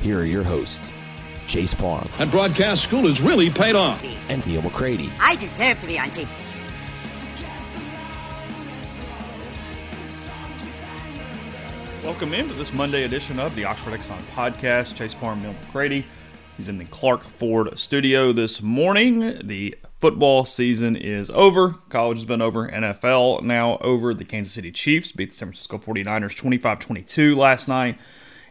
here are your hosts, Chase Parham. And broadcast school has really paid off. and Neal McCready. I deserve to be on TV. Welcome into this Monday edition of the Oxford Exxon podcast. Chase Parham, Neal McCready. He's in the Clark Ford studio this morning. The football season is over. College has been over. NFL now over. The Kansas City Chiefs beat the San Francisco 49ers 25 22 last night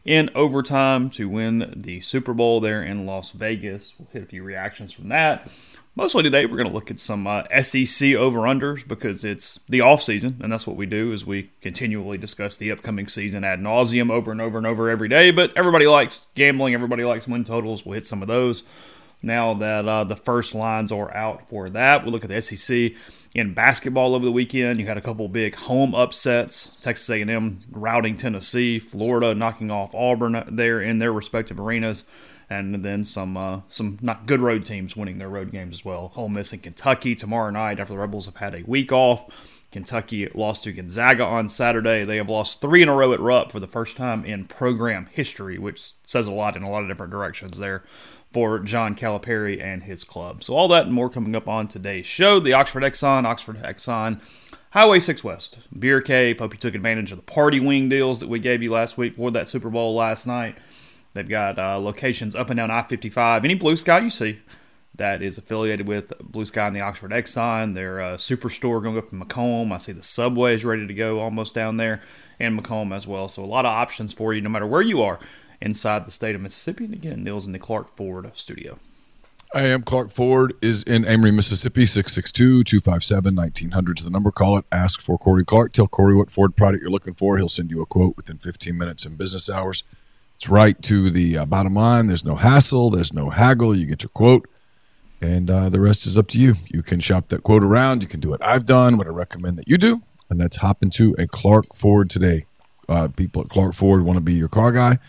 in overtime to win the Super Bowl there in Las Vegas. We'll hit a few reactions from that. Mostly today, we're going to look at some uh, SEC over-unders because it's the off-season, and that's what we do is we continually discuss the upcoming season ad nauseum over and over and over every day. But everybody likes gambling. Everybody likes win totals. We'll hit some of those now that uh, the first lines are out for that. We'll look at the SEC in basketball over the weekend. You had a couple big home upsets: Texas A&M routing Tennessee, Florida knocking off Auburn there in their respective arenas, and then some uh, some not good road teams winning their road games as well. Ole Miss and Kentucky tomorrow night after the Rebels have had a week off. Kentucky lost to Gonzaga on Saturday. They have lost three in a row at Rupp for the first time in program history, which says a lot in a lot of different directions there for John Calipari and his club. So all that and more coming up on today's show. The Oxford Exxon, Oxford Exxon, Highway 6 West, Beer Cave. Hope you took advantage of the party wing deals that we gave you last week for that Super Bowl last night. They've got uh, locations up and down I-55. Any blue sky you see that is affiliated with Blue Sky and the Oxford Exxon. Their uh, superstore going up in McComb. I see the subway is ready to go almost down there and McComb as well. So a lot of options for you no matter where you are inside the state of Mississippi. And again, Neal's in the Clark Ford studio. I am Clark Ford is in Amory, Mississippi, 662-257-1900 is the number. Call it, ask for Corey Clark. Tell Corey what Ford product you're looking for. He'll send you a quote within 15 minutes in business hours. It's right to the uh, bottom line. There's no hassle. There's no haggle. You get your quote, and uh, the rest is up to you. You can shop that quote around. You can do what I've done, what I recommend that you do, and that's hop into a Clark Ford today. Uh, people at Clark Ford want to be your car guy.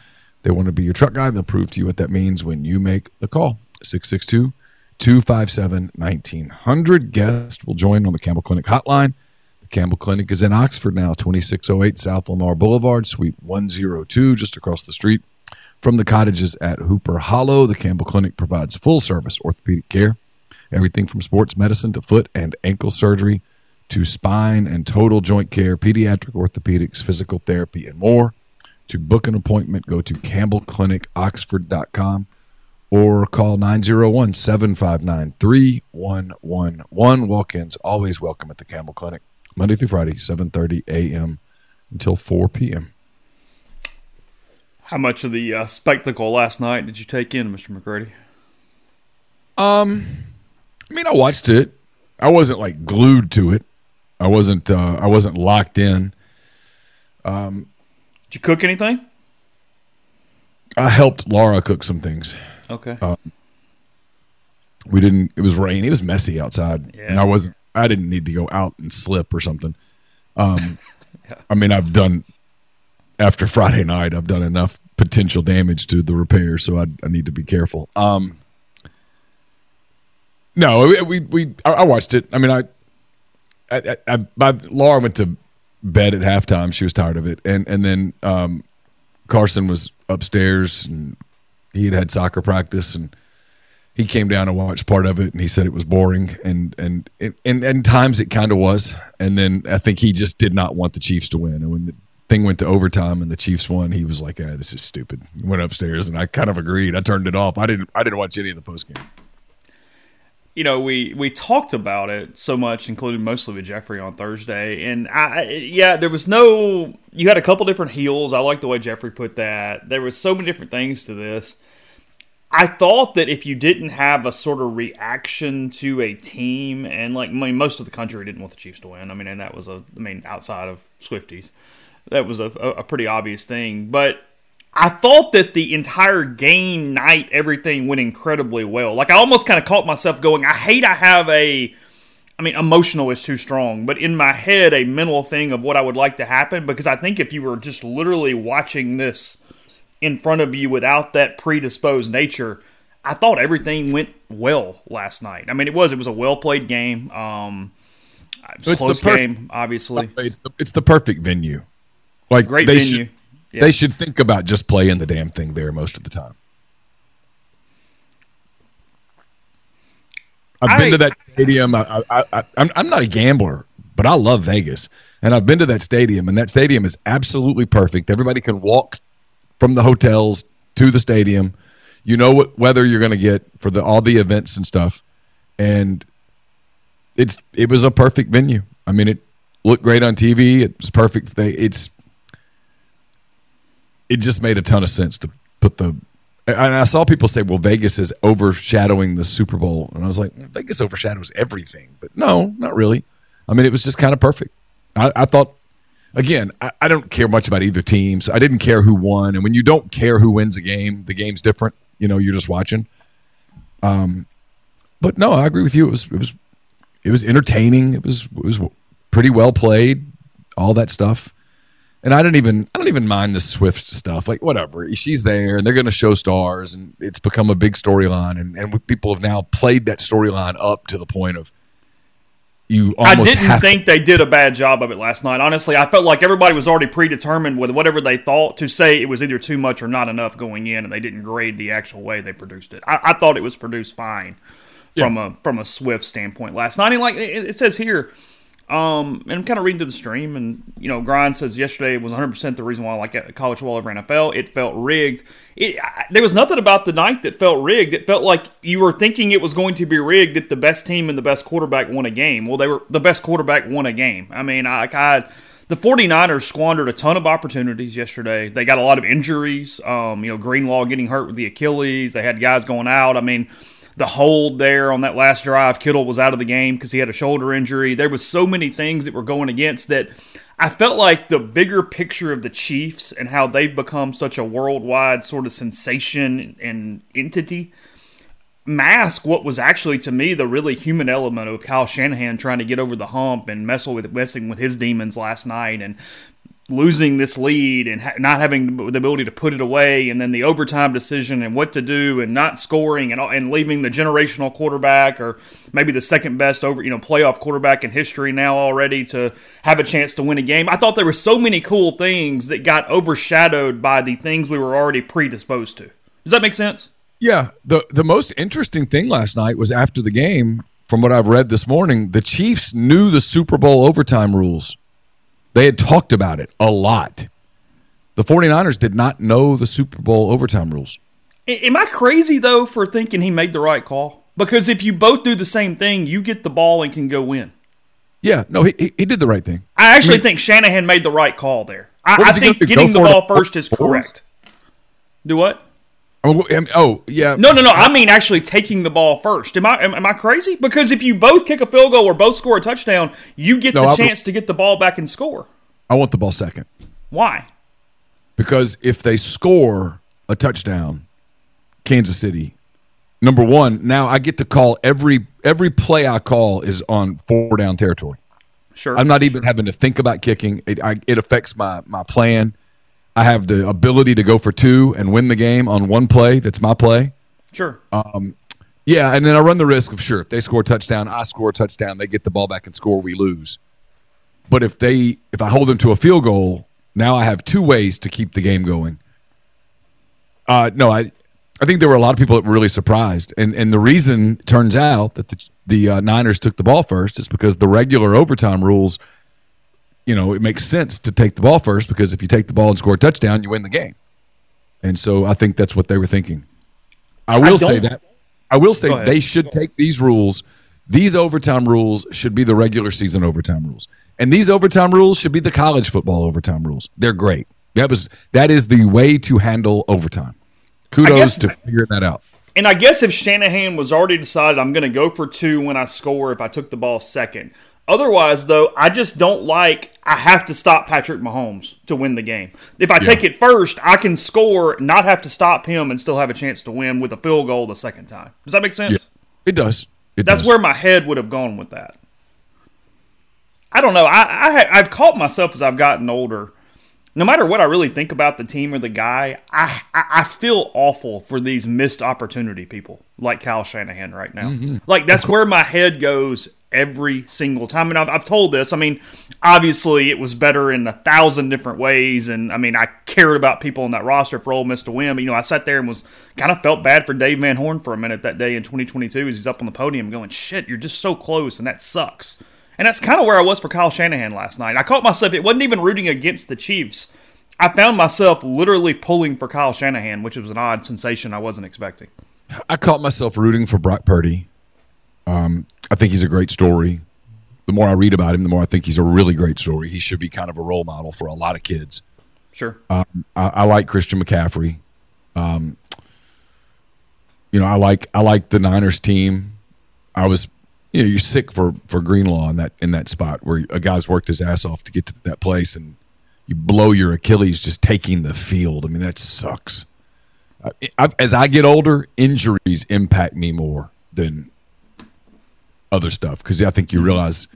They want to be your truck guy. They'll prove to you what that means when you make the call. 662 257 1900. Guest will join on the Campbell Clinic hotline. The Campbell Clinic is in Oxford now, 2608 South Lamar Boulevard, Suite 102, just across the street from the cottages at Hooper Hollow. The Campbell Clinic provides full service orthopedic care, everything from sports medicine to foot and ankle surgery to spine and total joint care, pediatric orthopedics, physical therapy, and more. To book an appointment, go to campbellclinicoxford.com or call 901 759 3111. Walk ins always welcome at the Campbell Clinic, Monday through Friday, 7.30 a.m. until 4 p.m. How much of the uh, spectacle last night did you take in, Mr. McCready? Um, I mean, I watched it. I wasn't like glued to it. I wasn't. Uh, I wasn't locked in. Did you cook anything? I helped Laura cook some things. Okay. We didn't. It was rain. It was messy outside, and I wasn't. I didn't need to go out and slip or something. Um, I mean, I've done after Friday night. I've done enough potential damage to the repair, so I, I need to be careful. Um, no, we we, we I, I watched it. I mean, I I, I, I, Laura went to bed at halftime. She was tired of it, and and then um, Carson was upstairs and he had had soccer practice and he came down and watched part of it and he said it was boring. And and and and times it kind of was. And then I think he just did not want the Chiefs to win. And when the thing went to overtime and the Chiefs won he was like ah, this is stupid. Went upstairs and I kind of agreed. I turned it off. I didn't I didn't watch any of the post game you know, we we talked about it so much, including mostly with Jeffrey on Thursday, and I yeah, there was no. You had a couple different heels. I like the way Jeffrey put that. There was so many different things to this. I thought that if you didn't have a sort of reaction to a team, and like I mean, most of the country didn't want the Chiefs to win. I mean, and that was a, I mean, outside of Swifties, that was a, a pretty obvious thing. But I thought that the entire game night, everything went incredibly well. Like I almost kind of caught myself going, I hate I have a, I mean, emotional is too strong, but in my head, a mental thing of what I would like to happen because I think if you were just literally watching this in front of you without that predisposed nature, I thought everything went well last night. I mean, it was it was a well played game. Um, it was a close perf- game, obviously. It's the, it's the perfect venue. Like great venue. Should, yeah. They should think about just playing the damn thing there most of the time. I've I, been to that stadium. I, I, I, I'm, I'm not a gambler, but I love Vegas, and I've been to that stadium, and that stadium is absolutely perfect. Everybody can walk from the hotels to the stadium. You know what weather you're going to get for the all the events and stuff, and it's it was a perfect venue. I mean, it looked great on TV. It was perfect. It's it just made a ton of sense to put the. And I saw people say, "Well, Vegas is overshadowing the Super Bowl," and I was like, "Vegas overshadows everything," but no, not really. I mean, it was just kind of perfect. I, I thought, again, I, I, don't care much about either team, so I didn't care who won. And when you don't care who wins a game, the game's different. You know, you're just watching. Um, but no, I agree with you. It was it was it was entertaining. It was it was pretty well played. All that stuff. And I don't even I don't even mind the Swift stuff. Like whatever, she's there, and they're going to show stars, and it's become a big storyline, and and people have now played that storyline up to the point of you. I didn't think they did a bad job of it last night. Honestly, I felt like everybody was already predetermined with whatever they thought to say it was either too much or not enough going in, and they didn't grade the actual way they produced it. I, I thought it was produced fine yeah. from a from a Swift standpoint last night. And like it, it says here um, and I'm kind of reading to the stream, and you know, Grind says yesterday was 100 percent the reason why I like college football over NFL. It felt rigged. It, I, there was nothing about the night that felt rigged. It felt like you were thinking it was going to be rigged if the best team and the best quarterback won a game. Well, they were the best quarterback won a game. I mean, I, I the 49ers squandered a ton of opportunities yesterday. They got a lot of injuries. Um, you know, Greenlaw getting hurt with the Achilles. They had guys going out. I mean the hold there on that last drive. Kittle was out of the game because he had a shoulder injury. There was so many things that were going against that. I felt like the bigger picture of the Chiefs and how they've become such a worldwide sort of sensation and entity mask what was actually to me the really human element of Kyle Shanahan trying to get over the hump and messing with messing with his demons last night and losing this lead and ha- not having the ability to put it away, and then the overtime decision and what to do, and not scoring and and leaving the generational quarterback or maybe the second best over you know playoff quarterback in history now already to have a chance to win a game. I thought there were so many cool things that got overshadowed by the things we were already predisposed to. Does that make sense? Yeah. the The most interesting thing last night was after the game. From what I've read this morning, the Chiefs knew the Super Bowl overtime rules they had talked about it a lot. The 49ers did not know the Super Bowl overtime rules. Am I crazy, though, for thinking he made the right call? Because if you both do the same thing, you get the ball and can go win. Yeah, no, he, he did the right thing. I actually I mean, think Shanahan made the right call there. I, I think getting the ball first is correct. Do what? Oh, oh, yeah. No, no, no. I mean actually taking the ball first. Am I am, am I crazy? Because if you both kick a field goal or both score a touchdown, you get no, the I, chance to get the ball back and score. I want the ball second. Why? Because if they score a touchdown, Kansas City, number one, now I get to call every every play I call is on four down territory. Sure. I'm not even having to think about kicking. It I, it affects my my plan. I have the ability to go for two and win the game on one play. That's my play. Sure. Um, Yeah, and then I run the risk of sure if they score a touchdown, I score a touchdown, they get the ball back and score, we lose. But if they if I hold them to a field goal, now I have two ways to keep the game going. Uh, no, I I think there were a lot of people that were really surprised, and and the reason turns out that the the uh, Niners took the ball first is because the regular overtime rules. You know, it makes sense to take the ball first because if you take the ball and score a touchdown, you win the game. And so I think that's what they were thinking. I will say that. I will say they should take these rules. These overtime rules should be the regular season overtime rules, and these overtime rules should be the college football overtime rules. They're great. That was that is the way to handle overtime. Kudos guess- to figuring that out. And I guess if Shanahan was already decided I'm going to go for two when I score if I took the ball second. Otherwise, though, I just don't like I have to stop Patrick Mahomes to win the game. If I take it first, I can score, not have to stop him, and still have a chance to win with a field goal the second time. Does that make sense? Yeah, it does. It That's does. where my head would have gone with that. I don't know. I, I I've caught myself as I've gotten older. No matter what I really think about the team or the guy, I I, I feel awful for these missed opportunity people like Kyle Shanahan right now. Mm-hmm. Like that's where my head goes every single time. And I've, I've told this. I mean, obviously it was better in a thousand different ways, and I mean I cared about people on that roster for to win. But you know, I sat there and was kind of felt bad for Dave Van Horn for a minute that day in 2022 as he's up on the podium going, "Shit, you're just so close, and that sucks." And that's kind of where I was for Kyle Shanahan last night. I caught myself. It wasn't even rooting against the Chiefs. I found myself literally pulling for Kyle Shanahan, which was an odd sensation I wasn't expecting. I caught myself rooting for Brock Purdy. Um, I think he's a great story. The more I read about him, the more I think he's a really great story. He should be kind of a role model for a lot of kids. Sure. I, I like Christian McCaffrey. Um, you know, I like I like the Niners team. I was, you know, you're sick for for Greenlaw in that in that spot where a guy's worked his ass off to get to that place, and you blow your Achilles just taking the field. I mean, that sucks. I, I, as I get older, injuries impact me more than other stuff because I think you realize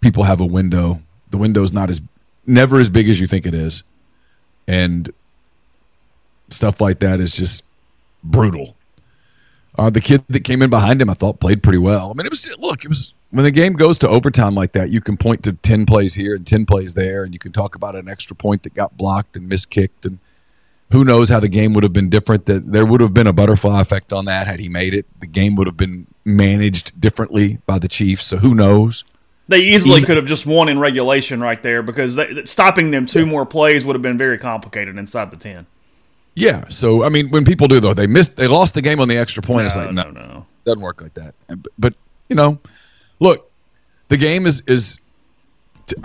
people have a window. The window's not as never as big as you think it is and stuff like that is just brutal. Uh, the kid that came in behind him, I thought played pretty well. I mean, it was look, it was when the game goes to overtime like that, you can point to ten plays here and ten plays there, and you can talk about an extra point that got blocked and miskicked, and who knows how the game would have been different. That there would have been a butterfly effect on that had he made it. The game would have been managed differently by the Chiefs. So who knows? They easily could have just won in regulation right there because they, stopping them two more plays would have been very complicated inside the 10. Yeah. So I mean, when people do though, they missed, they lost the game on the extra point. it's like no, no, no. doesn't work like that. But, but you know, look, the game is is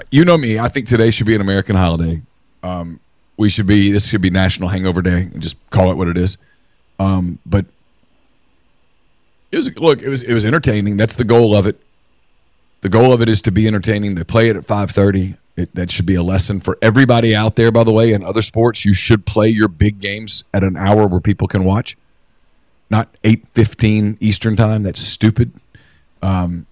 you know me. I think today should be an American holiday. Um, we should be this should be National Hangover Day and just call it what it is. Um, but it was look, it was it was entertaining. That's the goal of it. The goal of it is to be entertaining. They play it at five thirty. That should be a lesson for everybody out there. By the way, in other sports, you should play your big games at an hour where people can watch not eight fifteen Eastern time. That's stupid. Um,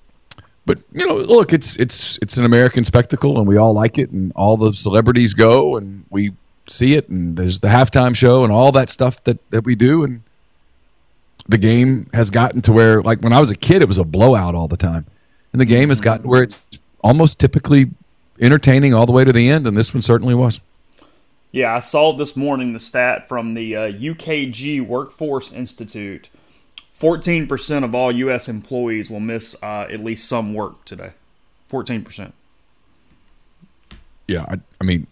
but you know, look, it's it's it's an American spectacle, and we all like it, and all the celebrities go, and we see it, and there's the halftime show, and all that stuff that that we do, and the game has gotten to where, like when I was a kid, it was a blowout all the time, and the game has gotten where it's almost typically entertaining all the way to the end, and this one certainly was. Yeah, I saw this morning the stat from the uh, UKG Workforce Institute. 14% of all U.S. employees will miss uh, at least some work today. 14%. Yeah, I, I mean,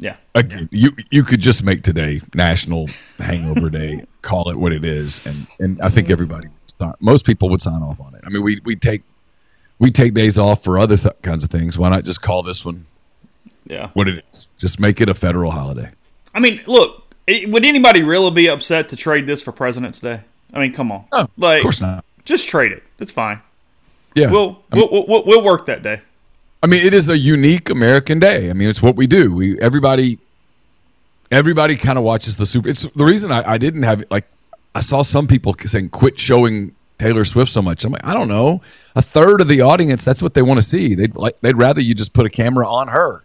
Yeah. again, you you could just make today National Hangover Day, call it what it is, and and I think everybody, most people would sign off on it. I mean, we we take we take days off for other th- kinds of things. Why not just call this one Yeah. what it is? Just make it a federal holiday. I mean, look, it, would anybody really be upset to trade this for President's Day? I mean, come on. Oh, like, of course not. Just trade it. It's fine. Yeah, We'll, I mean, we'll, we'll, we'll work that day. I mean, it is a unique American day. I mean, it's what we do. We everybody, everybody kind of watches the Super. It's the reason I, I didn't have like I saw some people saying quit showing Taylor Swift so much. I'm like, I don't know. A third of the audience, that's what they want to see. They'd like they'd rather you just put a camera on her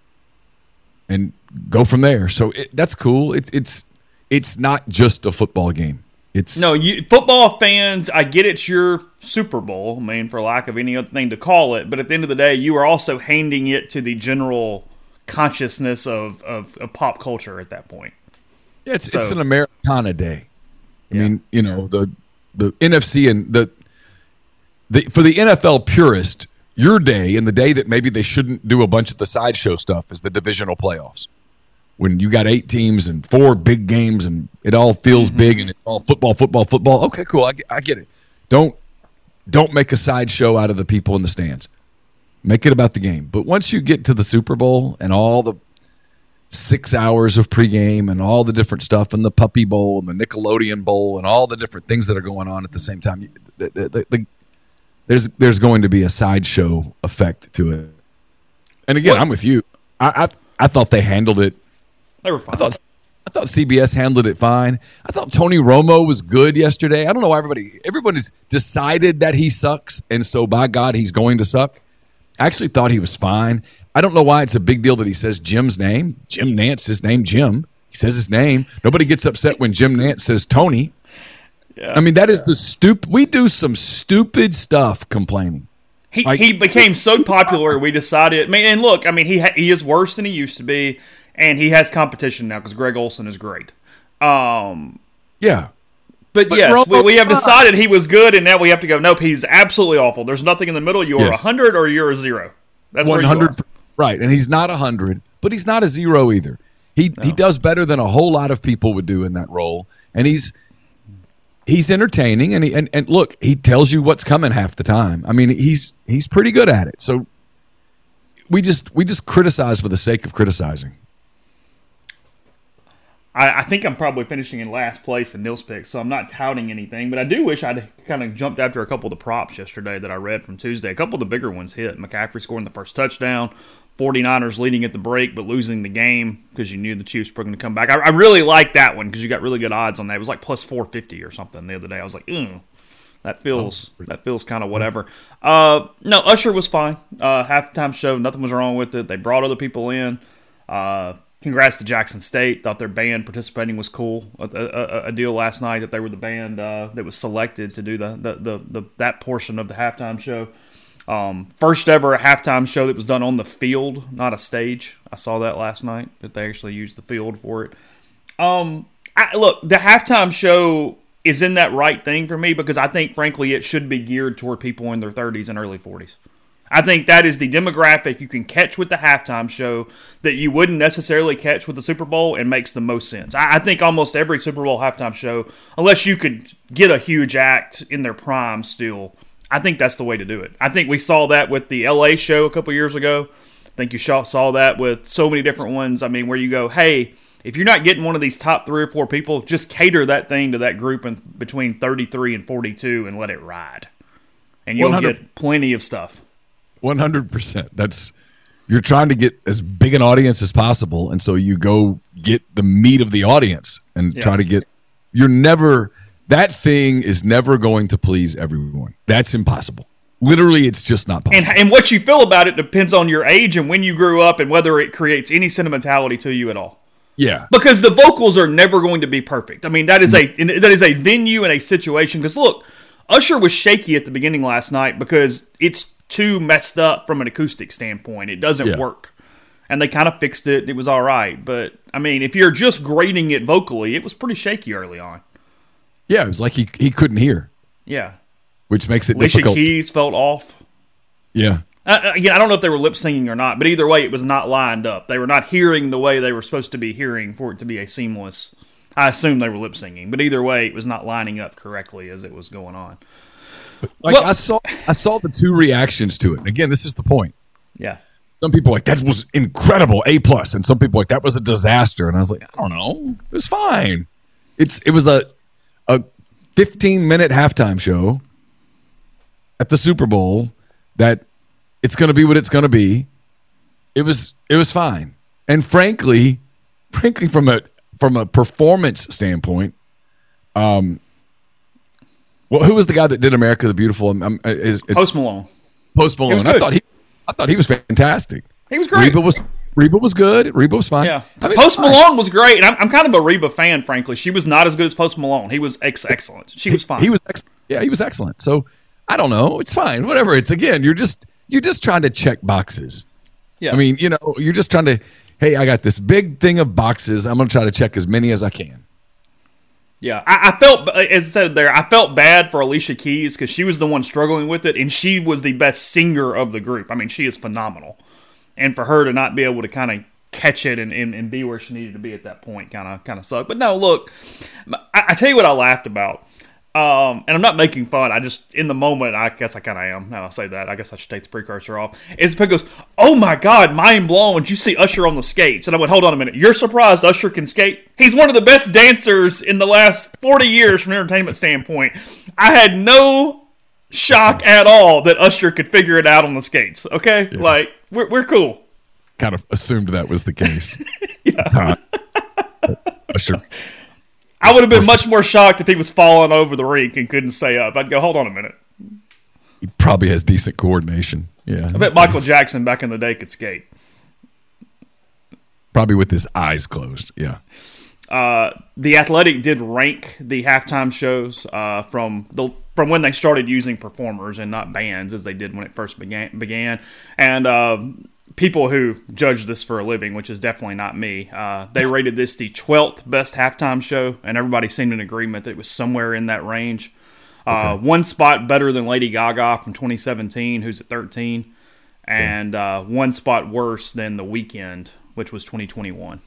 and go from there. So it, that's cool. It's it's it's not just a football game. It's No, you football fans, I get it's your Super Bowl, I mean, for lack of any other thing to call it, but at the end of the day, you are also handing it to the general consciousness of, of, of pop culture at that point. it's it's So- an Americana day. I Yeah. mean, you know the the NFC and the the for the NFL purist, your day and the day that maybe they shouldn't do a bunch of the sideshow stuff is the divisional playoffs. When you got eight teams and four big games and it all feels mm-hmm. big and it's all football, football, football. Okay, cool. I, get- I get it. Don't don't make a sideshow out of the people in the stands. Make it about the game. But once you get to the Super Bowl and all the six hours of pregame and all the different stuff and the Puppy Bowl and the Nickelodeon Bowl and all the different things that are going on at the same time. The, the, the, there's there's going to be a sideshow effect to it. And again, I'm with you. I, I I thought they handled it. They were fine. I thought I thought CBS handled it fine. I thought Tony Romo was good yesterday. I don't know why everybody everybody's decided that he sucks, and so by God he's going to suck. I actually thought he was fine. I don't know why it's a big deal that he says Jim's name. Jim Nantz, his name Jim. He says his name. Nobody gets upset when Jim Nantz says Tony. Yeah, I mean, that is the stupid. We do some stupid stuff complaining. He, Like- he became so popular, we decided. I mean, and look, I mean, he ha- he is worse than he used to be, and he has competition now because Greg Olsen is great. Um, Yeah. but, But yes, we, we have decided he was good, and now we have to go. Nope, he's absolutely awful. There's nothing in the middle. You are a Yes. hundred or you're a zero. That's where One you hundred right, and he's not a hundred, but he's not a zero either. He he does better than a whole lot of people would do in that role, and he's he's entertaining, and he and, and look, he tells you what's coming half the time. I mean, he's he's pretty good at it. So we just we just criticize for the sake of criticizing. I, I think I'm probably finishing in last place in Neal's pick, so I'm not touting anything. But I do wish I'd kind of jumped after a couple of the props yesterday that I read from Tuesday. A couple of the bigger ones hit. McCaffrey scoring the first touchdown. 49ers leading at the break but losing the game because you knew the Chiefs were going to come back. I, I really like that one because you got really good odds on that. It was like plus 450 or something the other day. I was like, ooh, that feels that feels kind of whatever. Uh, no, Usher was fine. Uh, halftime show, nothing was wrong with it. They brought other people in. Uh, congrats to Jackson State. Thought their band participating was cool. A, a, a deal last night that they were the band uh, that was selected to do the, the, the, the that portion of the halftime show. Um, first ever halftime show that was done on the field, not a stage. I saw that last night that they actually used the field for it. Um, I, look, the halftime show is in that right thing for me because I think, frankly, it should be geared toward people in their 30s and early 40s. I think that is the demographic you can catch with the halftime show that you wouldn't necessarily catch with the Super Bowl and makes the most sense. I, I think almost every Super Bowl halftime show, unless you could get a huge act in their prime still, I think that's the way to do it. I think we saw that with the LA show a couple years ago. I think you saw saw that with so many different ones. I mean, where you go, hey, if you're not getting one of these top three or four people, just cater that thing to that group in between 33 and 42 and let it ride. And you'll 100 get plenty of stuff. One hundred percent. That's you're trying to get as big an audience as possible, and so you go get the meat of the audience and try to get. You're never that thing is never going to please everyone. That's impossible. Literally, it's just not possible. And, and what you feel about it depends on your age and when you grew up and whether it creates any sentimentality to you at all. yeah, because the vocals are never going to be perfect. I mean, that is a that is a venue and a situation. Because look, Usher was shaky at the beginning last night because it's too messed up from an acoustic standpoint. It doesn't Yeah. work, and they kind of fixed it. It was all right, but I mean, if you're just grading it vocally, it was pretty shaky early on. yeah. It was like he he couldn't hear, Yeah, which makes it Alicia difficult. Keys felt off. Yeah, Uh, again, I don't know if they were lip singing or not, but either way, it was not lined up. They were not hearing the way they were supposed to be hearing for it to be a seamless. I assume they were lip singing, but either way, it was not lining up correctly as it was going on. Like Well- I saw I saw the two reactions to it. And again, this is the point. Yeah, Some people like that was incredible, a plus, and some people like that was a disaster. And I was like, I don't know, it was fine. It's it was a a 15 minute halftime show at the Super Bowl that it's going to be what it's going to be. It was it was fine, and frankly, frankly from a from a performance standpoint, um, well, who was the guy that did America the Beautiful? Um, is it's Post Malone. Post Malone. I thought he, I thought he was fantastic. He was great. Reba was Reba was good. Reba was fine. Yeah, I mean, Post fine. Malone was great, and I'm, I'm kind of a Reba fan, frankly. She was not as good as Post Malone. He was ex- excellent. She was fine. He was ex- yeah, he was excellent. So I don't know. It's fine. Whatever. It's again, you're just you're just trying to check boxes. Yeah. I mean, you know, you're just trying to. Hey, I got this big thing of boxes. I'm going to try to check as many as I can. Yeah, I, I felt, uh, as I said there, I felt bad for Alicia Keys because she was the one struggling with it, and she was the best singer of the group. I mean, she is phenomenal, and for her to not be able to kind of catch it and, and, and be where she needed to be at that point kind of kind of sucked. But no, look, I, I tell you what I laughed about. Um, and I'm not making fun. I just, in the moment, I guess I kind of am. Now I say that, I guess I should take the precursor off. Is goes, oh my god, mind blown you see Usher on the skates. And I went, hold on a minute, you're surprised Usher can skate? He's one of the best dancers in the last 40 years from an entertainment standpoint. I had no shock at all that Usher could figure it out on the skates. Okay, like we're we're cool. Kind of assumed that was the case. yeah. Usher. I would have been much more shocked if he was falling over the rink and couldn't stay up. I'd go, hold on a minute. He probably has decent coordination. Yeah. I bet Michael Jackson back in the day could skate. Probably with his eyes closed. Yeah. Uh, the Athletic did rank the halftime shows uh, from the from when they started using performers and not bands as they did when it first began. began. And uh, people who judge this for a living, which is definitely not me, uh, they rated this the 12th best halftime show, and everybody seemed in agreement that it was somewhere in that range. Uh, one spot better than Lady Gaga from 2017, who's at 13, and uh, one spot worse than The Weeknd, which was 2021.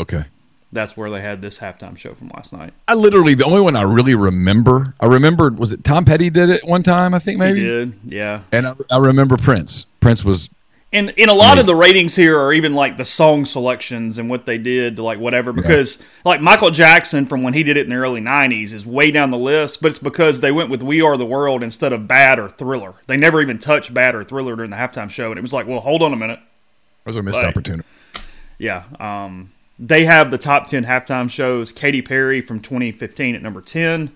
Okay. That's where they had this halftime show from last night. I literally the only one I really remember. I remembered was it Tom Petty did it one time. I think maybe. He did, yeah. And I, I remember Prince. Prince was And in a lot of the ratings here are even like the song selections and what they did to like whatever because like Michael Jackson from when he did it in the early 90s is way down the list, but it's because they went with We Are the World instead of Bad or Thriller. They never even touched Bad or Thriller during the halftime show and it was like, well, hold on a minute. was a missed Like- opportunity. Yeah. Um, they have the top 10 halftime shows Katy Perry from 2015 at number 10,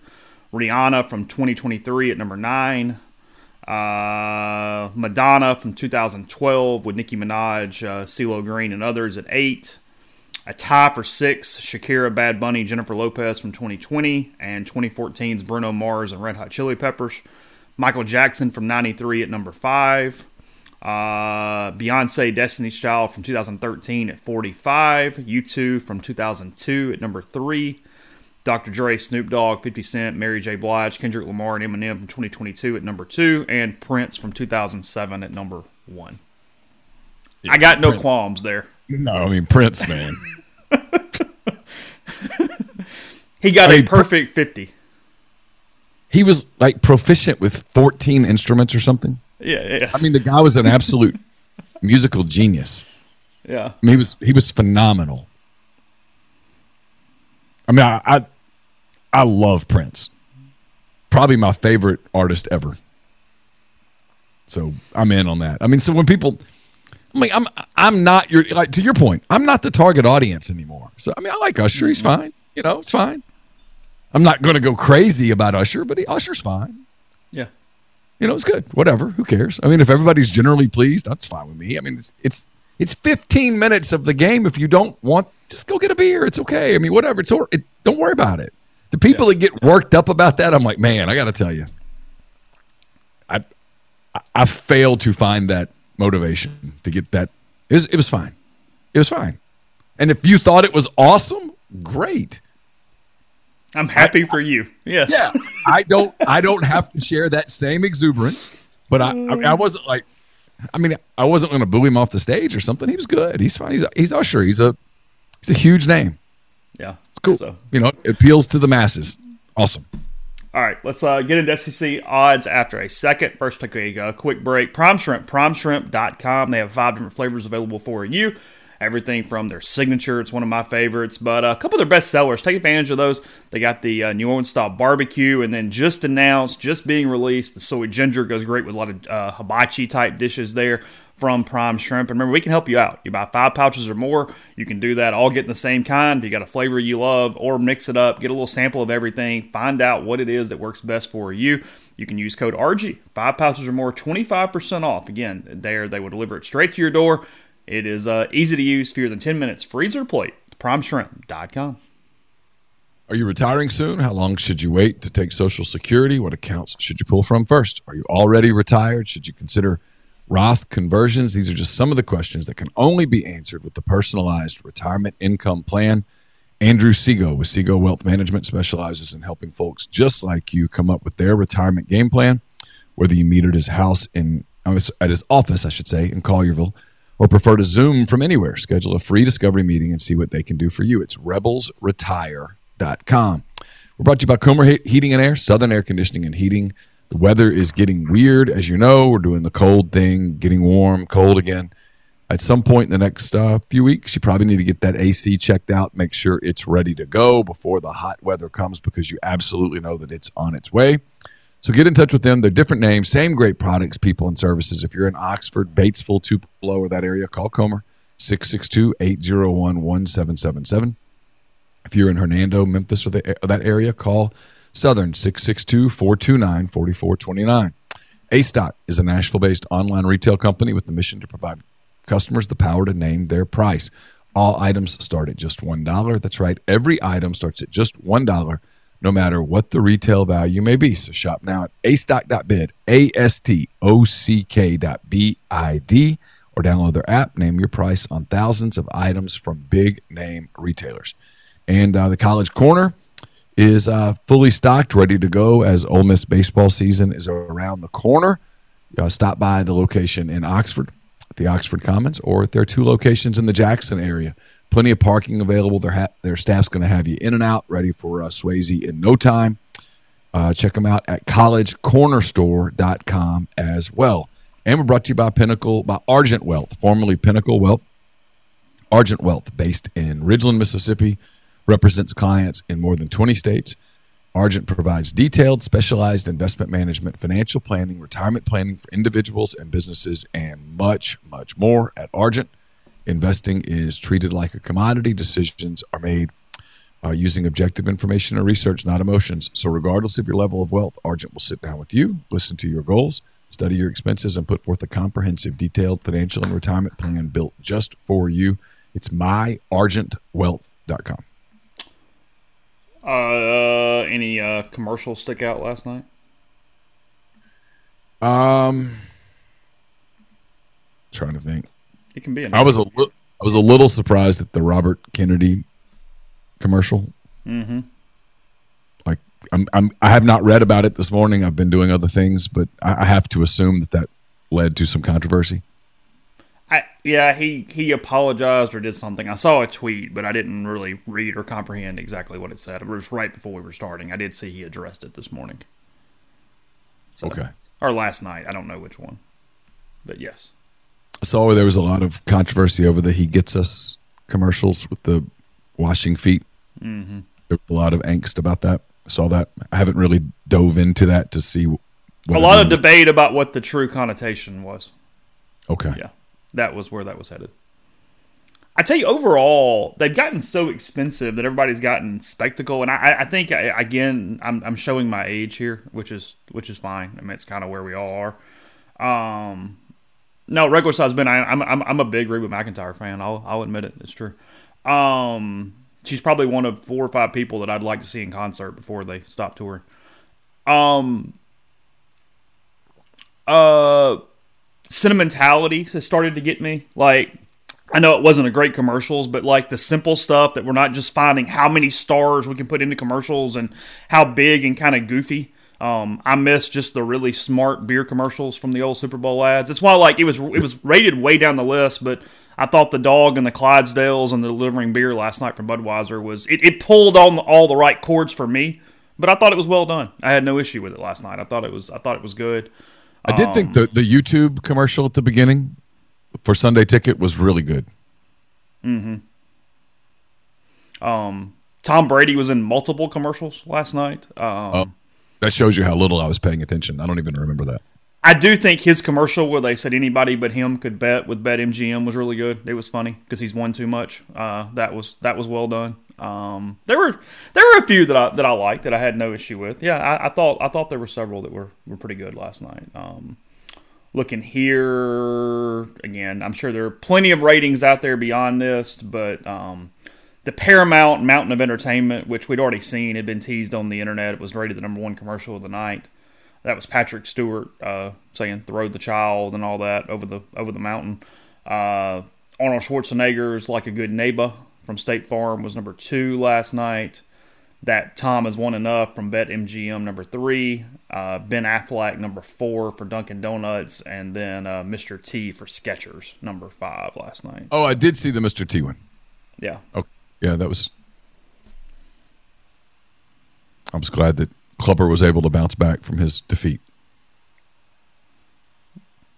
Rihanna from 2023 at number 9, uh, Madonna from 2012 with Nicki Minaj, uh, CeeLo Green, and others at 8. A tie for 6, Shakira, Bad Bunny, Jennifer Lopez from 2020, and 2014's Bruno Mars and Red Hot Chili Peppers. Michael Jackson from 93 at number 5. Uh, Beyonce, Destiny's Child from 2013 at 45. U2 from 2002 at number 3. Dr. Dre, Snoop Dogg, 50 Cent, Mary J. Blige, Kendrick Lamar, and Eminem from 2022 at number 2. And Prince from 2007 at number 1. I got no Prince. qualms there. No, I mean Prince, man. He got I a mean, Pr- perfect 50. he was like proficient with 14 instruments or something. Yeah, yeah, I mean, the guy was an absolute musical genius. yeah. I mean, he was he was phenomenal. I mean, I I, I love Prince. Probably my favorite artist ever. So I'm in on that. I mean, so when people, I mean, I'm I'm not your like to your point. I'm not the target audience anymore. So I mean, I like Usher. He's fine. You know, it's fine. I'm not going to go crazy about Usher, but he, Usher's fine. Yeah. You know, it's good. Whatever. Who cares? I mean, if everybody's generally pleased, that's fine with me. I mean, it's it's it's 15 minutes of the game. If you don't want, just go get a beer. It's okay. I mean, whatever. It's or it, don't worry about it. The people that get worked up about that, I'm like, man, I got to tell you, I I- I failed to find that motivation to get that. It was, it was fine. It was fine. And if you thought it was awesome, great. I'm happy for you. Yes. Yeah, I don't. I don't have to share that same exuberance, but I. I, mean, I wasn't like. I mean, I wasn't going to boo him off the stage or something. He was good. He's fine. He's he's Usher. He's a he's a huge name. Yeah. Cool. So, You know, it appeals to the masses. Awesome. All right, let's uh, get into SEC odds after a second. First, take a uh, quick break. Prime Shrimp, primeshrimp.com. They have five different flavors available for you. Everything from their signature, it's one of my favorites, but uh, a couple of their best sellers. Take advantage of those. They got the uh, New Orleans style barbecue, and then just announced, just being released, the soy ginger goes great with a lot of uh, hibachi type dishes there from Prime Shrimp. And remember, we can help you out. You buy five pouches or more, you can do that. All getting the same kind. If you got a flavor you love, or mix it up, get a little sample of everything, find out what it is that works best for you. You can use code RG, five pouches or more, 25% off. Again, there they will deliver it straight to your door. It is uh, easy to use, fewer than 10 minutes, freezer plate, primeshrimp.com. Are you retiring soon? How long should you wait to take Social Security? What accounts should you pull from first? Are you already retired? Should you consider Roth conversions? These are just some of the questions that can only be answered with the personalized retirement income plan. Andrew Seago with Seago Wealth Management specializes in helping folks just like you come up with their retirement game plan. Whether you meet at his house in uh, at his office, I should say, in Collierville, or prefer to Zoom from anywhere, schedule a free discovery meeting and see what they can do for you. It's rebelsretire.com. We're brought to you by Comer Heating and Air, Southern Air Conditioning and Heating. The weather is getting weird, as you know. We're doing the cold thing, getting warm, cold again. At some point in the next uh, few weeks, you probably need to get that AC checked out, make sure it's ready to go before the hot weather comes because you absolutely know that it's on its way. So get in touch with them. They're different names, same great products, people, and services. If you're in Oxford, Batesville, Tupelo, or that area, call Comer 662 801 1777. If you're in Hernando, Memphis, or, the, or that area, call Southern 662 429 4429. A Stock is a Nashville based online retail company with the mission to provide customers the power to name their price. All items start at just $1. That's right, every item starts at just $1 no matter what the retail value may be. So shop now at astock.bid, A S T O C K dot B I D, or download their app. Name your price on thousands of items from big name retailers. And uh, the College Corner is uh, fully stocked, ready to go as Ole Miss baseball season is around the corner. Uh, stop by the location in Oxford, at the Oxford Commons, or at their two locations in the Jackson area. Plenty of parking available. Their ha- their staff's going to have you in and out, ready for uh, Swayze in no time. Uh, check them out at collegecornerstore.com as well. And we're brought to you by Pinnacle, by Argent Wealth, formerly Pinnacle Wealth. Argent Wealth, based in Ridgeland, Mississippi, represents clients in more than 20 states. Argent provides detailed, specialized investment management, financial planning, retirement planning for individuals and businesses, and much, much more. At Argent, investing is treated like a commodity. Decisions are made uh, using objective information and research, not emotions. So, regardless of your level of wealth, Argent will sit down with you, listen to your goals, study your expenses, and put forth a comprehensive, detailed financial and retirement plan built just for you. It's myargentwealth.com. Uh, any uh, commercials stick out last night? Um, trying to think. It can be. I was a li- I was a little surprised at the Robert Kennedy commercial. Mm-hmm. Like I'm, I'm I have not read about it this morning. I've been doing other things, but I, I have to assume that that led to some controversy. I, yeah, he he apologized or did something. I saw a tweet, but I didn't really read or comprehend exactly what it said. It was right before we were starting. I did see he addressed it this morning. So, Okay. Or last night. I don't know which one. But yes. I saw there was a lot of controversy over the "He Gets Us" commercials with the washing feet. Mm-hmm. There was a lot of angst about that. I saw that. I haven't really dove into that to see. What A lot of debate about what the true connotation was. Okay. Yeah. That was where that was headed. I tell you, overall, they've gotten so expensive that everybody's gotten spectacle, and I, I think I, again, I'm, I'm showing my age here, which is which is fine. I mean, it's kind of where we all are. Um, no, regular size Ben, I, I'm, I'm I'm a big Reba McEntire fan. I'll I'll admit it. It's true. Um, she's probably one of four or five people that I'd like to see in concert before they stop touring. Um, uh, sentimentality has started to get me. Like, I know it wasn't a great commercials, but like the simple stuff that we're not just finding how many stars we can put into commercials and how big and kind of goofy. Um, I miss just the really smart beer commercials from the old Super Bowl ads. It's why like it was it was rated way down the list, but I thought the dog and the Clydesdales and the delivering beer last night from Budweiser was it, it pulled on all the right chords for me. But I thought it was well done. I had no issue with it last night. I thought it was I thought it was good. I did think the the YouTube commercial at the beginning for Sunday Ticket was really good. Mm-hmm. Um, Tom Brady was in multiple commercials last night. Um, Oh, that shows you how little I was paying attention. I don't even remember that. I do think his commercial where they said anybody but him could bet with BetMGM was really good. It was funny because he's won too much. Uh, that was that was well done. Um, there were there were a few that I that I liked that I had no issue with. Yeah, I, I thought I thought there were several that were were pretty good last night. Um, looking here again, I'm sure there are plenty of ratings out there beyond this, but um, the Paramount Mountain of Entertainment, which we'd already seen, had been teased on the internet. It was rated the number one commercial of the night. That was Patrick Stewart uh, saying "throw the child" and all that over the over the mountain. Uh, Arnold Schwarzenegger's "Like a Good Neighbor" from State Farm was number two last night. That Tom has won enough from Bet MGM number three. Uh, ben Affleck number four for Dunkin' Donuts, and then uh, Mr. T for Skechers number five last night. Oh, I did see the Mr. T one. Yeah. Oh, yeah, that was. I was glad that Clubber was able to bounce back from his defeat.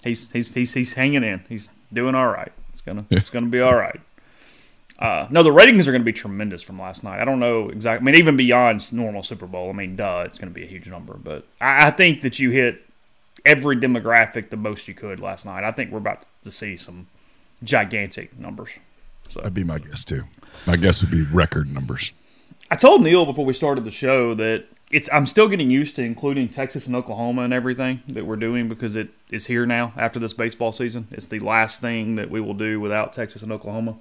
He's he's he's he's hanging in. He's doing all right. It's gonna it's gonna be all right. Uh, no, the ratings are going to be tremendous from last night. I don't know exactly. I mean, even beyond normal Super Bowl. I mean, duh, it's going to be a huge number. But I, I think that you hit every demographic the most you could last night. I think we're about to see some gigantic numbers. So That'd be my guess too. My guess would be record numbers. I told Neal before we started the show that it's I'm still getting used to including Texas and Oklahoma and everything that we're doing because it is here now after this baseball season. It's the last thing that we will do without Texas and Oklahoma.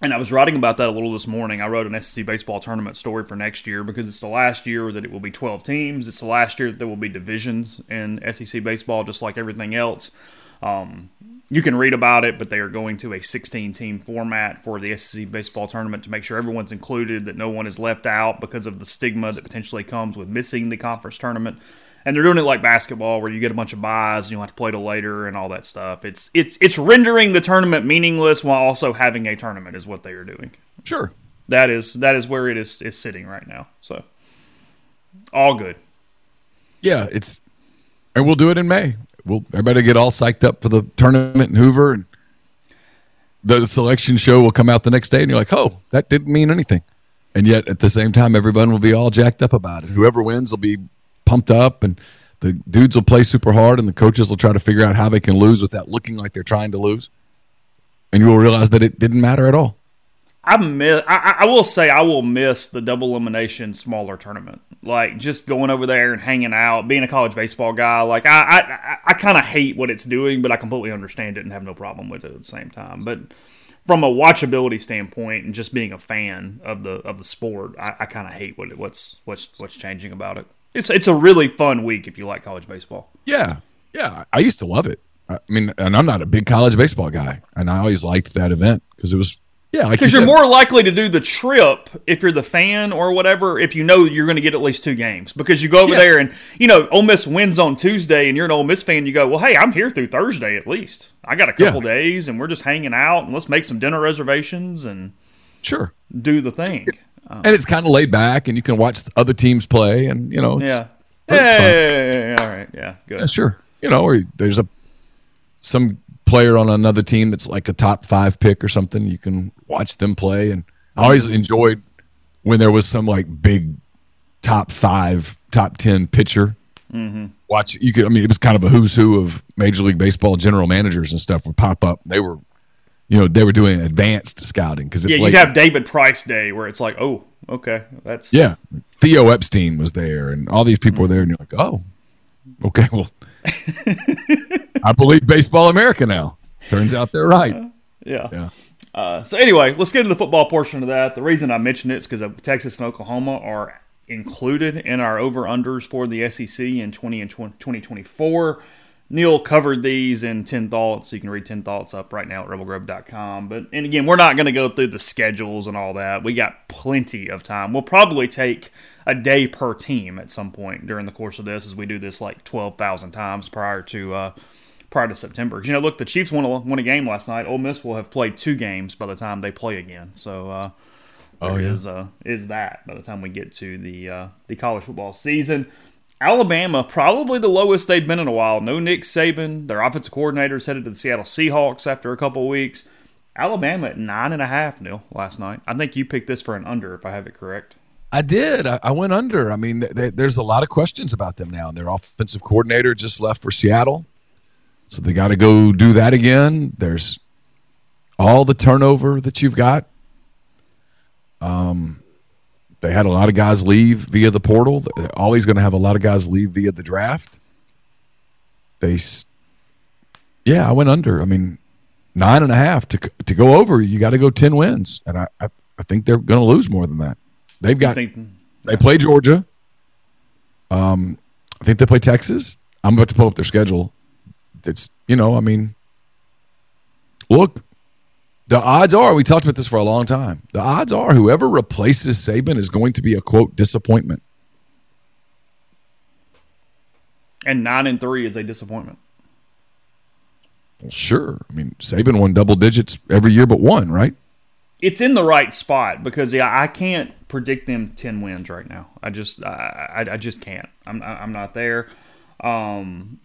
And I was writing about that a little this morning. I wrote an SEC baseball tournament story for next year because it's the last year that it will be 12 teams. It's the last year that there will be divisions in SEC baseball, just like everything else. Um, you can read about it, but they are going to a 16 team format for the SEC baseball tournament to make sure everyone's included, that no one is left out because of the stigma that potentially comes with missing the conference tournament and they're doing it like basketball where you get a bunch of buys and you have to play till later and all that stuff. It's it's it's rendering the tournament meaningless while also having a tournament is what they are doing. Sure. That is that is where it is is sitting right now. So all good. Yeah, it's and we'll do it in May. We'll everybody get all psyched up for the tournament in Hoover and the selection show will come out the next day and you're like, "Oh, that didn't mean anything." And yet at the same time everyone will be all jacked up about it. Whoever wins will be pumped up and the dudes will play super hard and the coaches will try to figure out how they can lose without looking like they're trying to lose. And you will realize that it didn't matter at all. I miss. I, I will say I will miss the double elimination smaller tournament. Like just going over there and hanging out, being a college baseball guy. Like I, I, I kind of hate what it's doing, but I completely understand it and have no problem with it at the same time. But from a watchability standpoint and just being a fan of the of the sport, I, I kind of hate what it, what's what's what's changing about it. It's it's a really fun week if you like college baseball. Yeah, yeah. I used to love it. I mean, and I'm not a big college baseball guy, and I always liked that event because it was yeah. Because you are more likely to do the trip if you're the fan or whatever if you know you're going to get at least two games because you go over yeah. there and you know Ole Miss wins on Tuesday and you're an Ole Miss fan. You go, well, hey, I'm here through Thursday at least. I got a couple yeah. days and we're just hanging out and let's make some dinner reservations and sure do the thing. Um, and it's kind of laid back, and you can watch other teams play, and you know, yeah, hey, all right, yeah, good, yeah, sure. You know, or there's a some player on another team that's like a top five pick or something. You can watch them play, and I always enjoyed when there was some like big top five, top ten pitcher. Mm-hmm. Watch you could. I mean, it was kind of a who's who of Major League Baseball general managers and stuff would pop up. They were you know they were doing advanced scouting because yeah, you'd have David Price Day where it's like, oh, okay, that's yeah. Theo Epstein was there, and all these people were there, and you're like, oh, okay, well, I believe Baseball America now. Turns out they're right. Uh, yeah. Yeah. Uh, so anyway, let's get to the football portion of that. The reason I mentioned it is because Texas and Oklahoma are included in our over unders for the SEC in 20 and 20, 2024. Neal covered these in 10 Thoughts. You can read 10 Thoughts up right now at rebelgrove.com. But, and again, we're not going to go through the schedules and all that. We got plenty of time. We'll probably take a day per team at some point during the course of this as we do this like 12,000 times prior to, uh, prior to September. You know, look, the Chiefs won a, won a game last night. Ole Miss will have played two games by the time they play again. So, uh, oh, yeah. is, uh, is that by the time we get to the, uh, the college football season. Alabama, probably the lowest they've been in a while. No Nick Saban. Their offensive coordinator is headed to the Seattle Seahawks after a couple weeks. Alabama at nine and a half Neal last night. I think you picked this for an under, if I have it correct. I did. I, I went under. I mean, they, there's a lot of questions about them now. Their offensive coordinator just left for Seattle, so they got to go do that again. There's all the turnover that you've got. Um, they had a lot of guys leave via the portal. They're always going to have a lot of guys leave via the draft. they, s- yeah, I went under. I mean, nine and a half to to go over. You got to go ten wins, and I I, I think they're going to lose more than that. They've got think they play Georgia. Um, I think they play Texas. I'm about to pull up their schedule. It's you know, I mean, look, the odds are we talked about this for a long time. The odds are whoever replaces Saban is going to be a quote disappointment. and nine and three is a disappointment. Well, sure. I mean, Saban won double digits every year but one, right? It's in the right spot because yeah, I can't predict them ten wins right now. I just I, I, I just can't. I'm I'm not there. Um,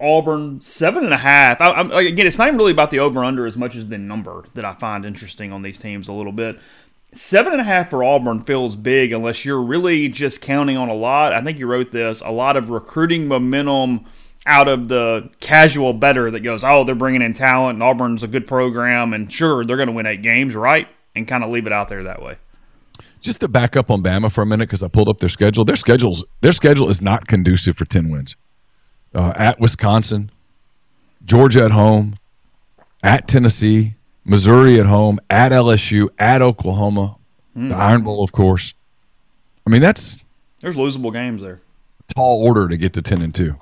Auburn seven and a half. I, I'm, again, it's not even really about the over under as much as the number that I find interesting on these teams a little bit. Seven and a half for Auburn feels big unless you're really just counting on a lot. I think you wrote this a lot of recruiting momentum out of the casual better that goes, oh, they're bringing in talent and Auburn's a good program and sure they're going to win eight games, right? And kind of leave it out there that way. Just to back up on Bama for a minute because I pulled up their schedule. Their schedules their schedule is not conducive for ten wins. Uh, at Wisconsin, Georgia at home, at Tennessee, Missouri at home, at LSU, at Oklahoma, the Iron Bowl, of course. I mean, that's There's losable games there. tall order to get to ten and two.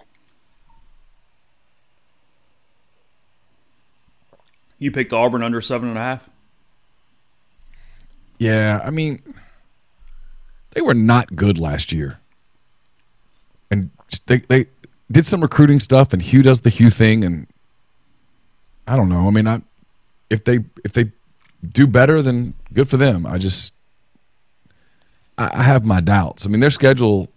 You picked Auburn under seven and a half. Yeah, I mean, they were not good last year, and they they did some recruiting stuff, and Hugh does the Hugh thing, and I don't know. I mean, I if they if they do better, then good for them. I just I, I have my doubts. I mean, their schedule.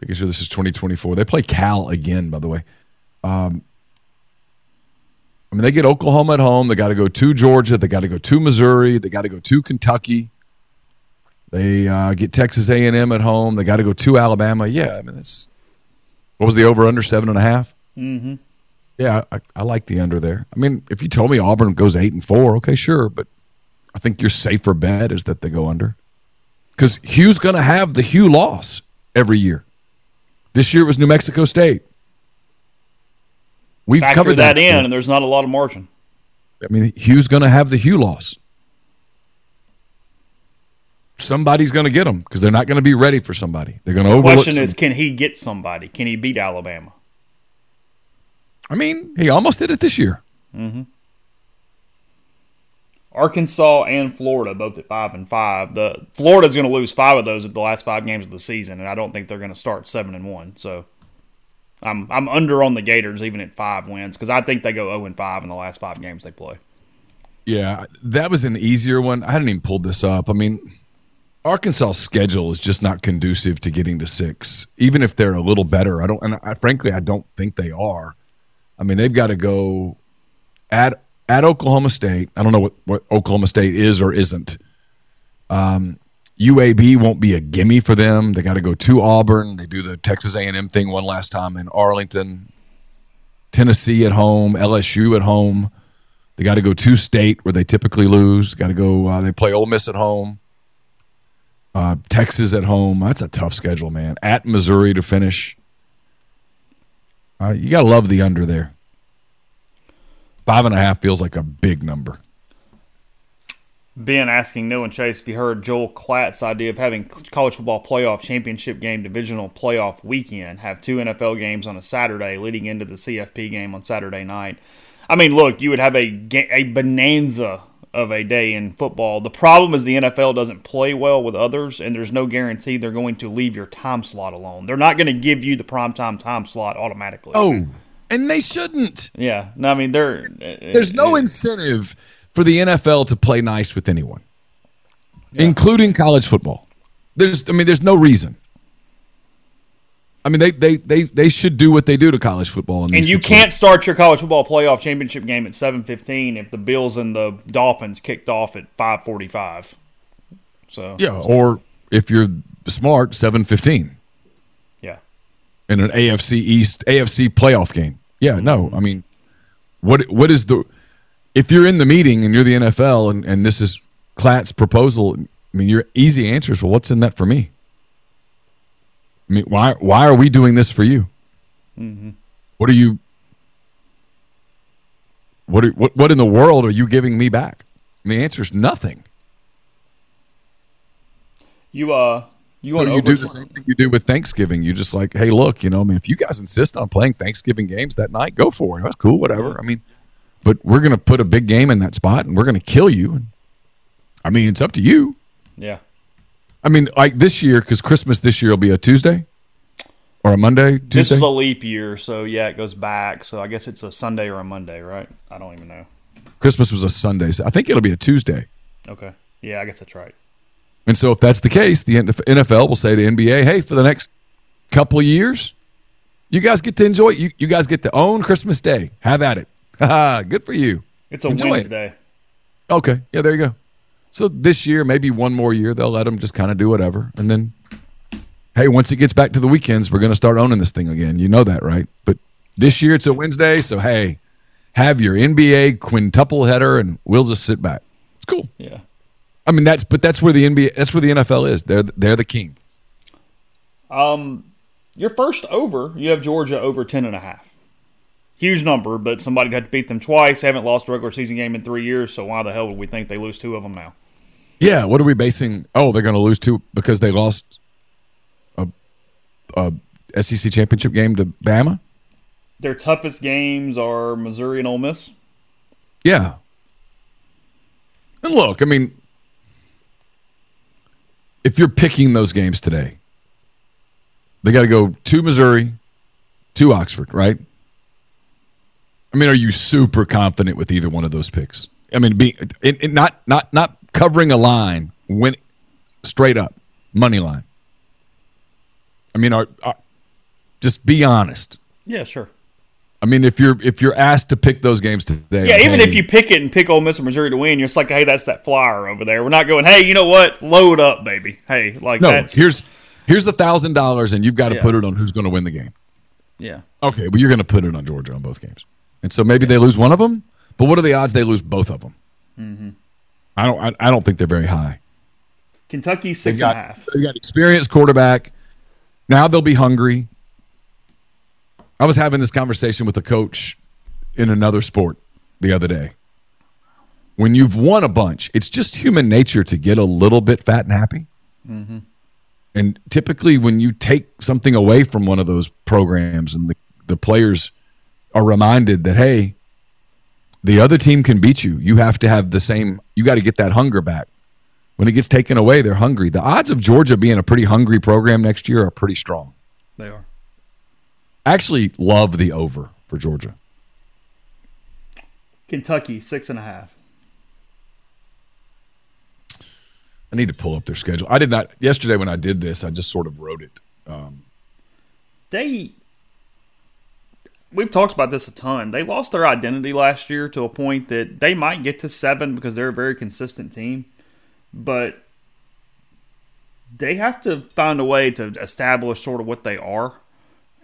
Making sure this is 2024. They play Cal again, by the way. Um, I mean, they get Oklahoma at home. They got to go to Georgia. They got to go to Missouri. They got to go to Kentucky. They uh, get Texas A and M at home. They got to go to Alabama. Yeah, I mean, that's what was the over under seven and a half? Mm-hmm. Yeah, I, I like the under there. I mean, if you told me Auburn goes eight and four, okay, sure, but I think your safer bet is that they go under because Hugh's going to have the Hugh loss every year. This year it was New Mexico State. We've Factor covered that, that in, and there's not a lot of margin. I mean, Hugh's going to have the Hugh loss. Somebody's going to get them because they're not going to be ready for somebody. They're going to over The overlook. question is, can he get somebody? Can he beat Alabama? I mean, he almost did it this year. Mm-hmm. Arkansas and Florida both at five and five. The Florida's going to lose five of those at the last five games of the season, and I don't think they're going to start seven and one. So I'm I'm under on the Gators even at five wins because I think they go zero and five in the last five games they play. Yeah, that was an easier one. I hadn't even pulled this up. I mean, Arkansas' schedule is just not conducive to getting to six, even if they're a little better. I don't, and I, frankly, I don't think they are. I mean, they've got to go at at Oklahoma State. I don't know what, what Oklahoma State is or isn't. Um, UAB won't be a gimme for them. They got to go to Auburn. They do the Texas A&M thing one last time in Arlington. Tennessee at home, LSU at home. They got to go to state where they typically lose. Got to go. Uh, they play Ole Miss at home. Uh, Texas at home. That's a tough schedule, man. At Missouri to finish. Uh, you got to love the under there. Five and a half feels like a big number. Ben asking Noah and Chase if you heard Joel Klatt's idea of having college football playoff championship game divisional playoff weekend, have two NFL games on a Saturday leading into the CFP game on Saturday night. I mean, look, you would have a a bonanza of a day in football. The problem is the NFL doesn't play well with others, and there's no guarantee they're going to leave your time slot alone. They're not going to give you the primetime time slot automatically. Oh, and they shouldn't. yeah. No, I mean, they're uh, There's no incentive for the NFL to play nice with anyone, including college football. There's, I mean, there's no reason. I mean, they they they they should do what they do to college football. In And you situations. can't start your college football playoff championship game at seven fifteen if the Bills and the Dolphins kicked off at five forty five. So Yeah, or if you're smart, seven fifteen yeah. in an AFC East AFC playoff game. Yeah, no, I mean, what what is the if you're in the meeting and you're the NFL and, and this is Klatt's proposal? I mean, your easy answer is, well, what's in that for me? I mean, why why are we doing this for you? What are you? What are, what what in the world are you giving me back? And the answer is nothing. You uh, you So want you do the same thing you do with Thanksgiving. You just like, hey, look, you know, I mean, if you guys insist on playing Thanksgiving games that night, go for it. That's cool, whatever. I mean, but we're gonna put a big game in that spot, and we're gonna kill you. I mean, it's up to you. Yeah. I mean, like this year, because Christmas this year will be a Tuesday or a Monday. This is a leap year, so yeah, it goes back. So I guess it's a Sunday or a Monday, right? I don't even know. Christmas was a Sunday. So I think it'll be a Tuesday. Okay. Yeah, I guess that's right. And so, if that's the case, the NFL will say to NBA, "Hey, for the next couple of years, you guys get to enjoy. You you guys get to own Christmas Day. Have at it. Good for you. It's a Enjoy it. Okay, yeah, there you go. So this year, maybe one more year, they'll let them just kind of do whatever, and then, hey, once it gets back to the weekends, we're going to start owning this thing again. You know that, right? But this year it's a Wednesday, so hey, have your NBA quintuple header, and we'll just sit back. It's cool. Yeah. I mean, that's but that's where the NBA, that's where the NFL is. They're they're the king. Um, your first over, you have Georgia over ten and a half. Huge number, but somebody had to beat them twice. They haven't lost a regular season game in three years, so why the hell would we think they lose two of them now? Yeah, what are we basing? Oh, they're going to lose two because they lost a, a SEC championship game to Bama. Their toughest games are Missouri and Ole Miss. Yeah. And look, I mean, if you're picking those games today, they got to go to Missouri, to Oxford, right? I mean, are you super confident with either one of those picks? I mean, being it not not not covering a line, when straight up money line. I mean, are, are just be honest. Yeah, sure. I mean, if you're if you're asked to pick those games today, Yeah, even hey, if you pick it and pick Ole Miss or Missouri to win, you're just like, hey, that's that flyer over there. We're not going, hey, you know what? Load up, baby. Hey, like no, that's here's here's the thousand dollars, and you've got to Yeah. put it on who's going to win the game. yeah. Okay, well, you're going to put it on Georgia on both games, and so maybe they lose one of them. But what are the odds they lose both of them? Mm-hmm. I don't. I, I don't think they're very high. Kentucky and got a half. they got experienced quarterback. Now they'll be hungry. I was having this conversation with a coach in another sport the other day. When you've won a bunch, it's just human nature to get a little bit fat and happy. Mm-hmm. And typically, when you take something away from one of those programs and the, the players are reminded that, hey, the other team can beat you, you have to have the same, you got to get that hunger back. When it gets taken away, they're hungry. The odds of Georgia being a pretty hungry program next year are pretty strong. They are. Actually love the over for Georgia. Kentucky six and a half. I need to pull up their schedule. I did not yesterday when I did this. I just sort of wrote it. Um, they we've talked about this a ton. They lost their identity last year to a point that they might get to seven because they're a very consistent team, but they have to find a way to establish sort of what they are.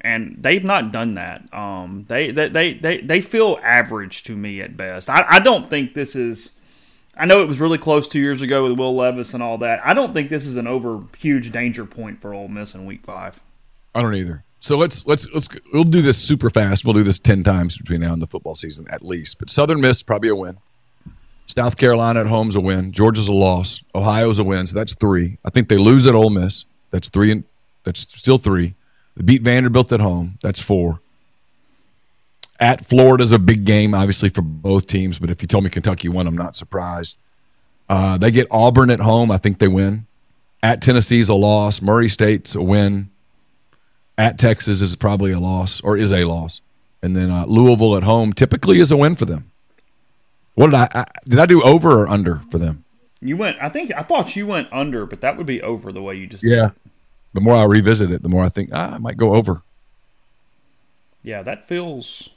And they've not done that. Um, they, they, they, they, they feel average to me at best. I, I don't think this is. I know it was really close two years ago with Will Levis and all that. I don't think this is an over huge danger point for Ole Miss in Week Five. I don't either. So let's let's let's we'll do this super fast. We'll do this ten times between now and the football season at least. But Southern Miss probably a win. South Carolina at home's a win. Georgia's a loss. Ohio's a win. So that's three. I think they lose at Ole Miss. That's three and that's still three. They beat Vanderbilt at home. That's four. At Florida's a big game, obviously for both teams. But if you told me Kentucky won, I'm not surprised. Uh, they get Auburn at home. I think they win. At Tennessee's a loss. Murray State's a win. At Texas is probably a loss or is a loss, and then uh, Louisville at home typically is a win for them. What did I, I did I do over or under for them? You went. I think I thought you went under, but that would be over the way you just. Yeah. The more I revisit it, the more I think ah, I might go over. Yeah, that feels.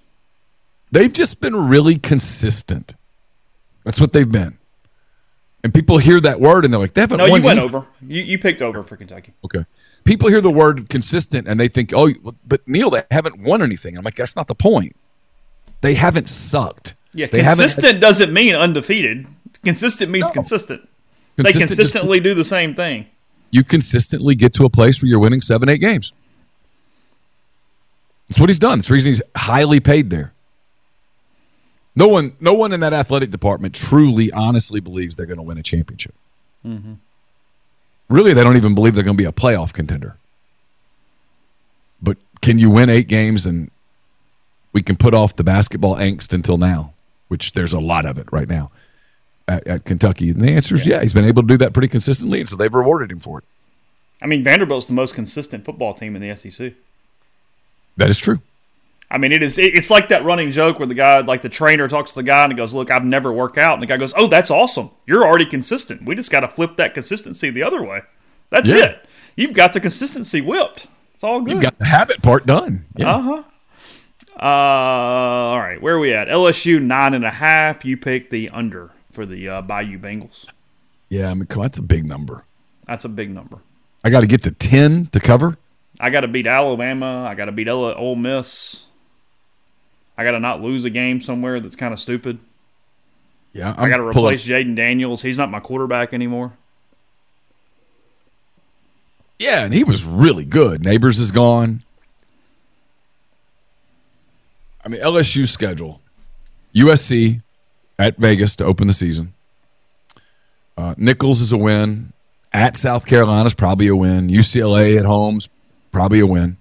They've just been really consistent. That's what they've been. And people hear that word and they're like, they haven't No, you went anything. over. You you picked over for Kentucky. Okay. People hear the word consistent and they think, oh, but Neal, they haven't won anything. I'm like, that's not the point. They haven't sucked. Yeah, they consistent doesn't mean undefeated. Consistent means consistent. They Consistent just- consistently do the same thing. you consistently get to a place where you're winning seven, eight games. That's what he's done. That's the reason he's highly paid there. No one, no one in that athletic department truly, honestly believes they're going to win a championship. Mm-hmm. Really, they don't even believe they're going to be a playoff contender. But can you win eight games and we can put off the basketball angst until now, which there's a lot of it right now at, at Kentucky? And the answer is yeah. He's been able to do that pretty consistently, and so they've rewarded him for it. I mean, Vanderbilt's the most consistent football team in the SEC. That is true. I mean, it is. It's like that running joke where the guy, like the trainer, talks to the guy and he goes, "Look, I've never worked out," and the guy goes, "Oh, that's awesome. You're already consistent. We just got to flip that consistency the other way. That's Yeah. it. You've got the consistency whipped. It's all good." You've got the habit part done. Yeah. Uh huh. Uh, all right, where are we at? LSU nine and a half. You pick the under for the uh, Bayou Bengals. Yeah, I mean, come on, that's a big number. That's a big number. I got to get to 10 to cover. I got to beat Alabama. I got to beat Ole Miss. I got to not lose a game somewhere that's kind of stupid. Yeah, i got to replace Jayden Daniels. He's not my quarterback anymore. Yeah, and he was really good. Nabers is gone. I mean, LSU schedule USC at Vegas to open the season. Uh, Nicholls is a win. At South Carolina is probably a win. UCLA at home's probably a win.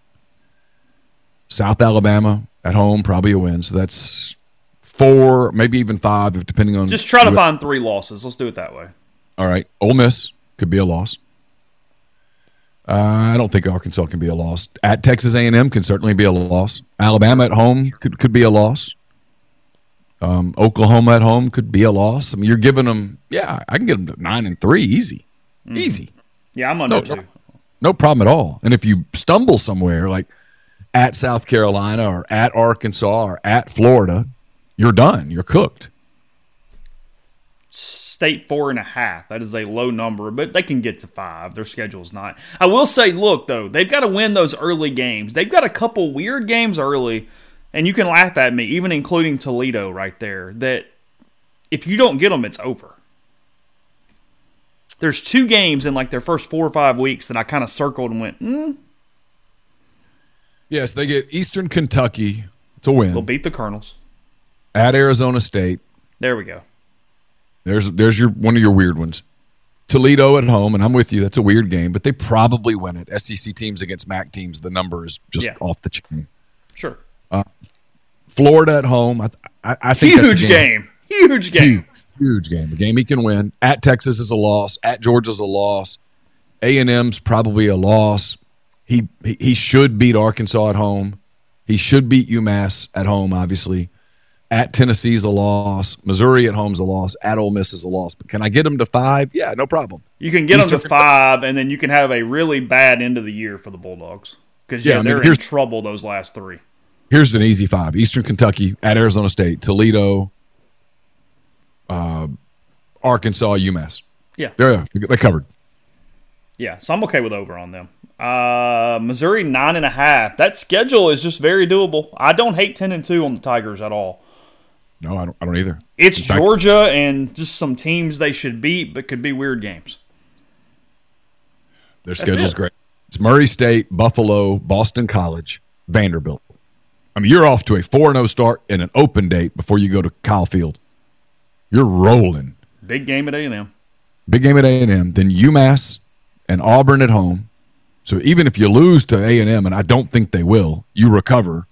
South Alabama at home probably a win. So that's four, maybe even five, if depending on. Just try to find three losses. Let's do it that way. All right, Ole Miss could be a loss. Uh, I don't think Arkansas can be a loss. At Texas A&M can certainly be a loss. Alabama at home could could be a loss. Um, Oklahoma at home could be a loss. I mean, you're giving them, yeah, I can get them to nine and three, easy, easy, Yeah, I'm under No, two. no problem at all. And if you stumble somewhere like at South Carolina or at Arkansas or at Florida, you're done. You're cooked. State four and a half. That is a low number, but they can get to five. Their schedule's not. I will say, look though, they've got to win those early games. They've got a couple weird games early, and you can laugh at me, even including Toledo right there. That if you don't get them, it's over. There's two games in like their first four or five weeks that I kind of circled and went, mm, Yes, they get Eastern Kentucky. It's a win. they'll beat the Colonels. At Arizona State. There we go. There's there's your one of your weird ones. Toledo at home, and I'm with you. That's a weird game, but they probably win it. SEC teams against MAC teams, the number is just Yeah. off the chain. Sure. Uh, Florida at home, I I, I think Huge game. Huge game. huge, huge game. A game he can win. At Texas is a loss. At Georgia's a loss. A and M's probably a loss. He, he should beat Arkansas at home. He should beat UMass at home. Obviously, at Tennessee's a loss. Missouri at home's a loss. At Ole Miss is a loss. But can I get him to five? Yeah, no problem. You can get them Eastern to five, and then you can have a really bad end of the year for the Bulldogs. Because yeah, Yeah, I mean, they're in trouble those last three. Here's an easy five: Eastern Kentucky at Arizona State, Toledo, uh, Arkansas, UMass. Yeah, They're they covered. Yeah. So I'm okay with over on them. Uh, Missouri nine and a half. That schedule is just very doable. I don't hate ten and two on the Tigers at all. No, I don't. I don't either. It's fact- Georgia and just some teams they should beat, but could be weird games. Their schedule's great. It's Murray State, Buffalo, Boston College, Vanderbilt. I mean, you're off to a 4 0 start and an open date before you go to Kyle Field. You're rolling. Big game at A and M. Big game at A&M, then UMass and Auburn at home. So even if you lose to A&M, and I don't think they will, you recover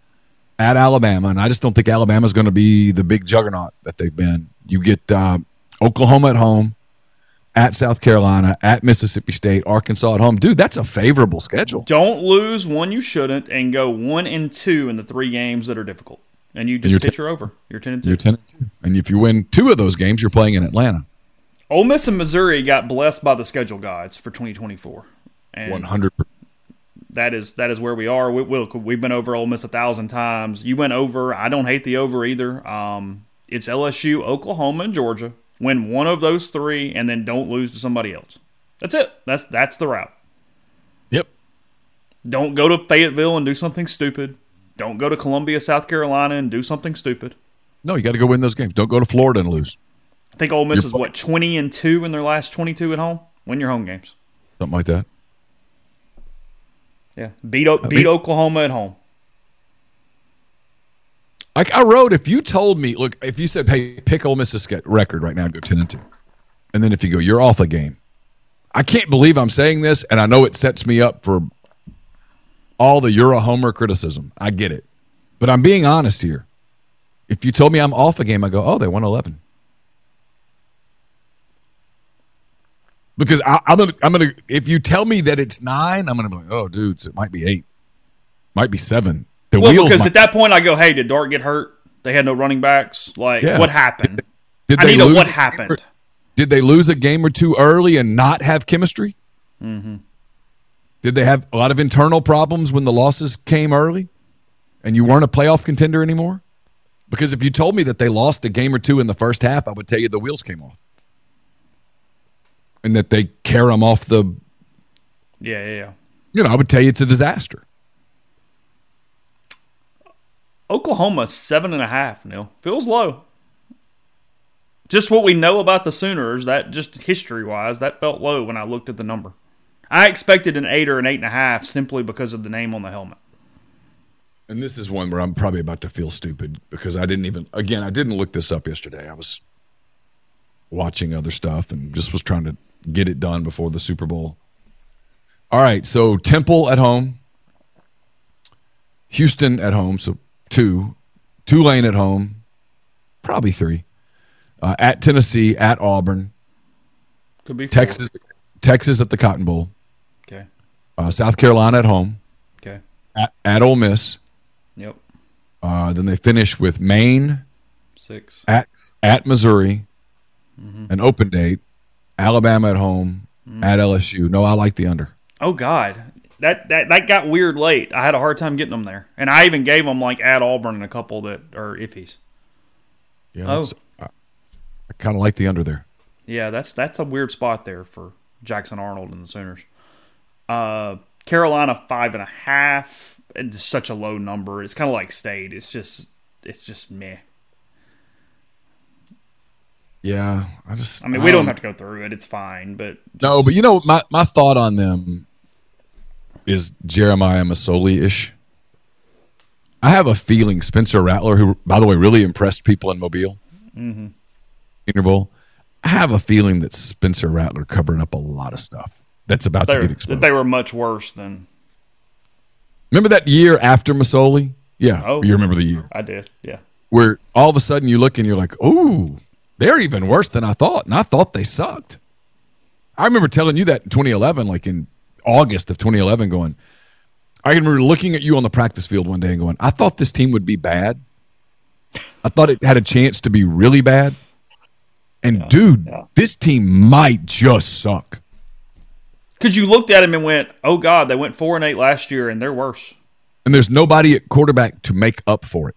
at Alabama, and I just don't think Alabama is going to be the big juggernaut that they've been. You get uh, Oklahoma at home, at South Carolina, at Mississippi State, Arkansas at home. Dude, that's a favorable schedule. Don't lose one you shouldn't, and go one and two in the three games that are difficult, and you just you're hit ten- your over. You're ten and two. You're 10 and 2. And if you win two of those games, you're playing in Atlanta. Ole Miss and Missouri got blessed by the schedule gods for 2024, and 100 that is that is where we are. We, we, we've been over Ole Miss a thousand times. You went over. I don't hate the over either. Um, it's LSU, Oklahoma, and Georgia. Win one of those three, and then don't lose to somebody else. That's it. That's that's the route. Yep. Don't go to Fayetteville and do something stupid. Don't go to Columbia, South Carolina, and do something stupid. No, you got to go win those games. Don't go to Florida and lose. I think Ole Miss You're is what twenty and two in their last twenty-two at home. Win your home games. Something like that. Yeah, beat O- beat Oklahoma at home. Like I wrote, if you told me, look, if you said, "Hey, pick Ole Miss's record right now, go ten and two, and then if you go, "You're off a game," I can't believe I'm saying this, and I know it sets me up for all the "you're a homer" criticism. I get it, but I'm being honest here. If you told me I'm off a game, I go, "Oh, they won 11." Because I, am gonna, I'm gonna. If you tell me that it's nine, I'm gonna be like, "Oh, dudes, it might be eight, might be seven. The well, because might- at that point I go, "Hey, did Dart get hurt? They had no running backs. Like, yeah. what happened? Did, did I need what happened? Or, did they lose a game or two early and not have chemistry? Mm-hmm. Did they have a lot of internal problems when the losses came early, and you weren't a playoff contender anymore? Because if you told me that they lost a game or two in the first half, I would tell you the wheels came off and that they carry them off the. Yeah, yeah, yeah. You know, I would tell you it's a disaster. Oklahoma seven and a half. Neal feels low. Just what we know about the Sooners, that just history wise, that felt low when I looked at the number. I expected an eight or an eight and a half simply because of the name on the helmet. And this is one where I'm probably about to feel stupid because I didn't even again I didn't look this up yesterday. I was watching other stuff and just was trying to get it done before the Super Bowl. All right, so Temple at home, Houston at home, so two, Tulane at home, probably three. Uh, at Tennessee, at Auburn, could be four. Texas, Texas at the Cotton Bowl. Okay. Uh, South Carolina at home. Okay. At, at Ole Miss. Yep. Uh, then they finish with Maine. Six. At at Missouri. Mm-hmm. An open date. Alabama at home mm. at LSU. No, I like the under. Oh God, that that that got weird late. I had a hard time getting them there, and I even gave them like at Auburn and a couple that are iffies. Yeah, oh. I, I kind of like the under there. Yeah, that's that's a weird spot there for Jackson Arnold and the Sooners. Uh, Carolina five and a half. It's such a low number. It's kind of like state. It's just it's just meh. Yeah, I just. I mean, we don't have to go through it. It's fine, but just, no. But you know, my my thought on them is Jeremiah Masoli ish. I have a feeling Spencer Rattler, who by the way really impressed people in Mobile, mm-hmm. Bowl. I have a feeling that Spencer Rattler covered up a lot of stuff that's about They're, to get exposed. That they were much worse than. Remember that year after Masoli? Yeah, oh, you remember the year? I did. Yeah. Where all of a sudden you look and you're like, "Ooh, they're even worse than I thought, and I thought they sucked. I remember telling you that in 2011, like in August of 2011, going, I remember looking at you on the practice field one day and going, I thought this team would be bad. I thought it had a chance to be really bad. And yeah, dude, yeah. this team might just suck. Because you looked at him and went, "Oh God, they went four and eight last year, and they're worse." And there's nobody at quarterback to make up for it.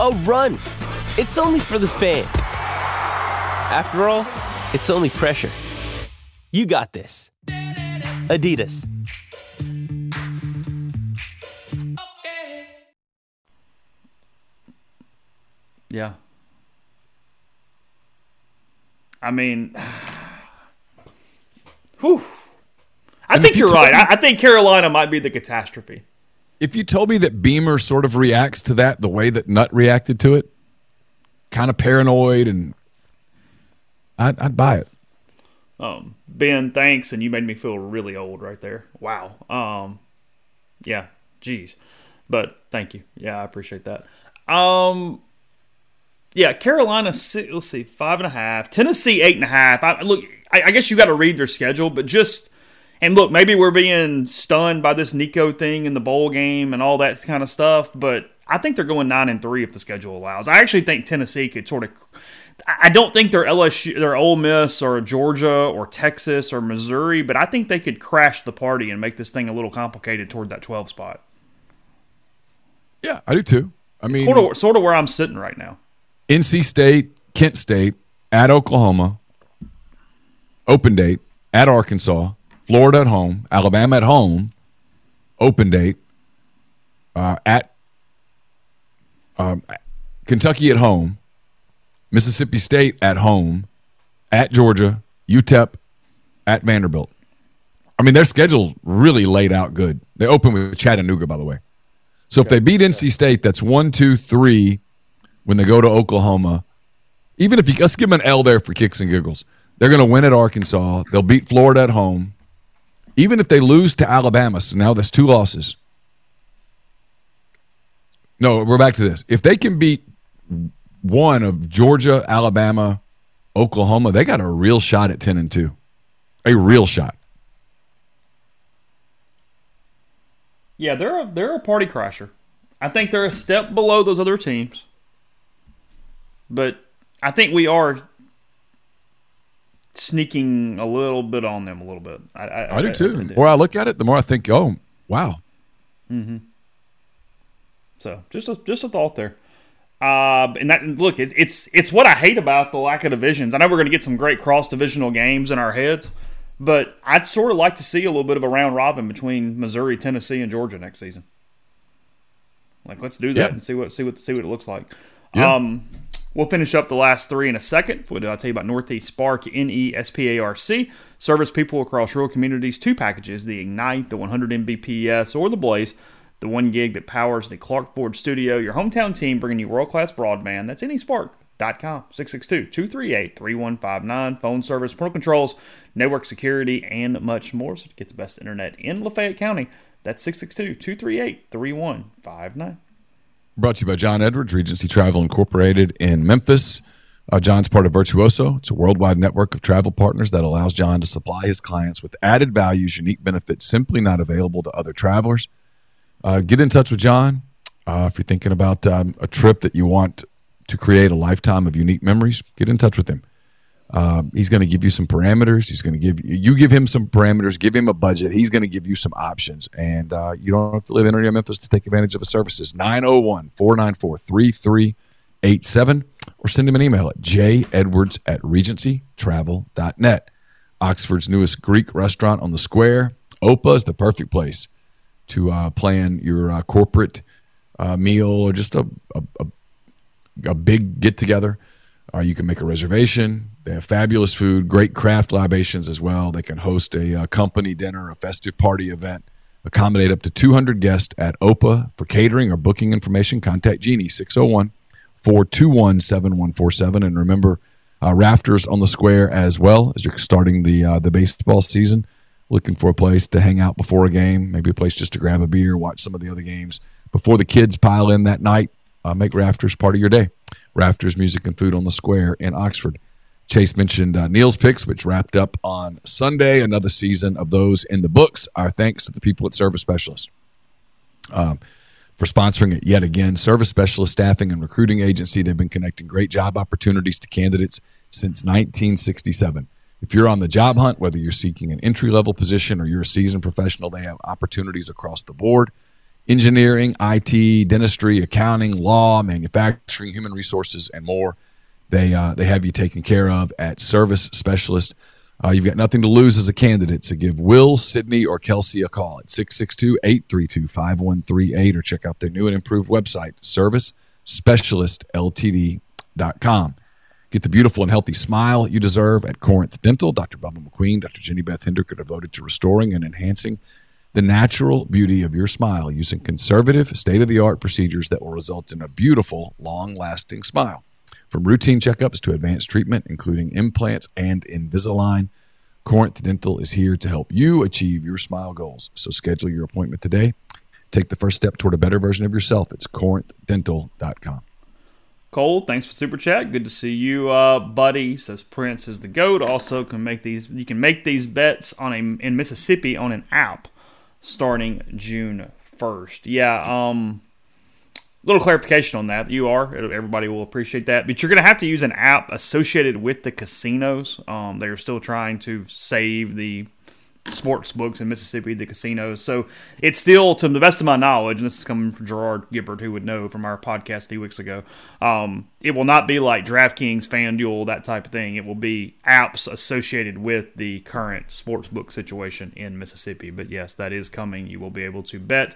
a run. It's only for the fans. After all, it's only pressure. You got this. Adidas. Yeah. I mean, Whew. I think you are right. I, I think Carolina might be the catastrophe. If you told me that Beamer sort of reacts to that the way that Nutt reacted to it, kind of paranoid, and I'd, I'd buy it. Um, ben, thanks, and you made me feel really old right there. Wow. Um, yeah, geez, but thank you. Yeah, I appreciate that. Um, yeah, Carolina. Let's see, five and a half. Tennessee eight and a half. I, look, I, I guess you got to read their schedule, but just and look, maybe we're being stunned by this Nico thing in the bowl game and all that kind of stuff, but I think they're going nine and three if the schedule allows. I actually think Tennessee could sort of. I don't think they're LSU, they're Ole Miss or Georgia or Texas or Missouri, but I think they could crash the party and make this thing a little complicated toward that twelve spot. Yeah, I do too. I mean, sort of, sort of where I'm sitting right now. NC State, Kent State, at Oklahoma, open date at Arkansas, Florida at home, Alabama at home, open date, uh, at um, Kentucky at home, Mississippi State at home, at Georgia, UTEP, at Vanderbilt. I mean, their schedule really laid out good. They open with Chattanooga, by the way. So if they beat NC State, that's one, two, three. When they go to Oklahoma, even if you let's give them an L there for kicks and giggles, they're going to win at Arkansas. They'll beat Florida at home even if they lose to Alabama, so now that's two losses. No, we're back to this. If they can beat one of Georgia, Alabama, Oklahoma, they got a real shot at 10 and 2. A real shot. Yeah, they're a, they're a party crasher. I think they're a step below those other teams. But I think we are sneaking a little bit on them a little bit. I, I, I do too. the more I look at it, the more I think, oh, wow. Mm-hmm. So just a, just a thought there. Uh, and that look, it's it's it's what I hate about the lack of divisions. I know we're going to get some great cross divisional games in our heads, but I'd sort of like to see a little bit of a round robin between Missouri, Tennessee, and Georgia next season. Like, let's do that yeah. and see what see what see what it looks like. Yeah. Um, We'll finish up the last three in a second. What did I tell you about Northeast Spark, N E S P A R C? Service people across rural communities. Two packages the Ignite, the 100 Mbps, or the Blaze, the one gig that powers the Clark Ford studio. Your hometown team bringing you world class broadband. That's nespark.com, 662 238 3159. Phone service, parental controls, network security, and much more. So to get the best internet in Lafayette County, that's 662 238 3159. Brought to you by John Edwards, Regency Travel Incorporated in Memphis. Uh, John's part of Virtuoso. It's a worldwide network of travel partners that allows John to supply his clients with added values, unique benefits simply not available to other travelers. Uh, get in touch with John uh, if you're thinking about um, a trip that you want to create a lifetime of unique memories. Get in touch with him. Uh, he's going to give you some parameters. He's going to give you, you give him some parameters, give him a budget. He's going to give you some options. And uh, you don't have to live in or near Memphis to take advantage of his services. 901 494 3387 or send him an email at jedwards at regencytravel.net. Oxford's newest Greek restaurant on the square. Opa is the perfect place to uh, plan your uh, corporate uh, meal or just a, a, a, a big get together. Uh, you can make a reservation. They have fabulous food, great craft libations as well. They can host a, a uh, company dinner, a festive party event, accommodate up to 200 guests at OPA. For catering or booking information, contact Jeannie 601 421 7147. And remember, uh, rafters on the square as well as you're starting the uh, the baseball season. Looking for a place to hang out before a game, maybe a place just to grab a beer, watch some of the other games before the kids pile in that night. Uh, make rafters part of your day. Rafters Music and Food on the Square in Oxford. Chase mentioned uh, Neal's picks, which wrapped up on Sunday. Another season of those in the books. Our thanks to the people at Service Specialist um, for sponsoring it yet again. Service Specialist Staffing and Recruiting Agency. They've been connecting great job opportunities to candidates since 1967. If you're on the job hunt, whether you're seeking an entry level position or you're a seasoned professional, they have opportunities across the board engineering, IT, dentistry, accounting, law, manufacturing, human resources, and more. They uh, they have you taken care of at Service Specialist. Uh, you've got nothing to lose as a candidate, so give Will, Sydney, or Kelsey a call at 662-832-5138 or check out their new and improved website, servicespecialistltd.com. Get the beautiful and healthy smile you deserve at Corinth Dental. Dr. Bubba McQueen, Dr. Jenny Beth Hendrick are devoted to restoring and enhancing the natural beauty of your smile using conservative, state of the art procedures that will result in a beautiful, long lasting smile. From routine checkups to advanced treatment, including implants and Invisalign, Corinth Dental is here to help you achieve your smile goals. So schedule your appointment today. Take the first step toward a better version of yourself. It's corinthdental.com. Cole, thanks for super chat. Good to see you, uh, buddy. Says Prince is the goat. Also, can make these. You can make these bets on a in Mississippi on an app starting June first. Yeah. Um. Little clarification on that. You are. Everybody will appreciate that. But you're going to have to use an app associated with the casinos. Um. They are still trying to save the sports books in Mississippi, the casinos. So it's still, to the best of my knowledge, and this is coming from Gerard Gibbert, who would know from our podcast a few weeks ago, um, it will not be like DraftKings, FanDuel, that type of thing. It will be apps associated with the current sports book situation in Mississippi. But yes, that is coming. You will be able to bet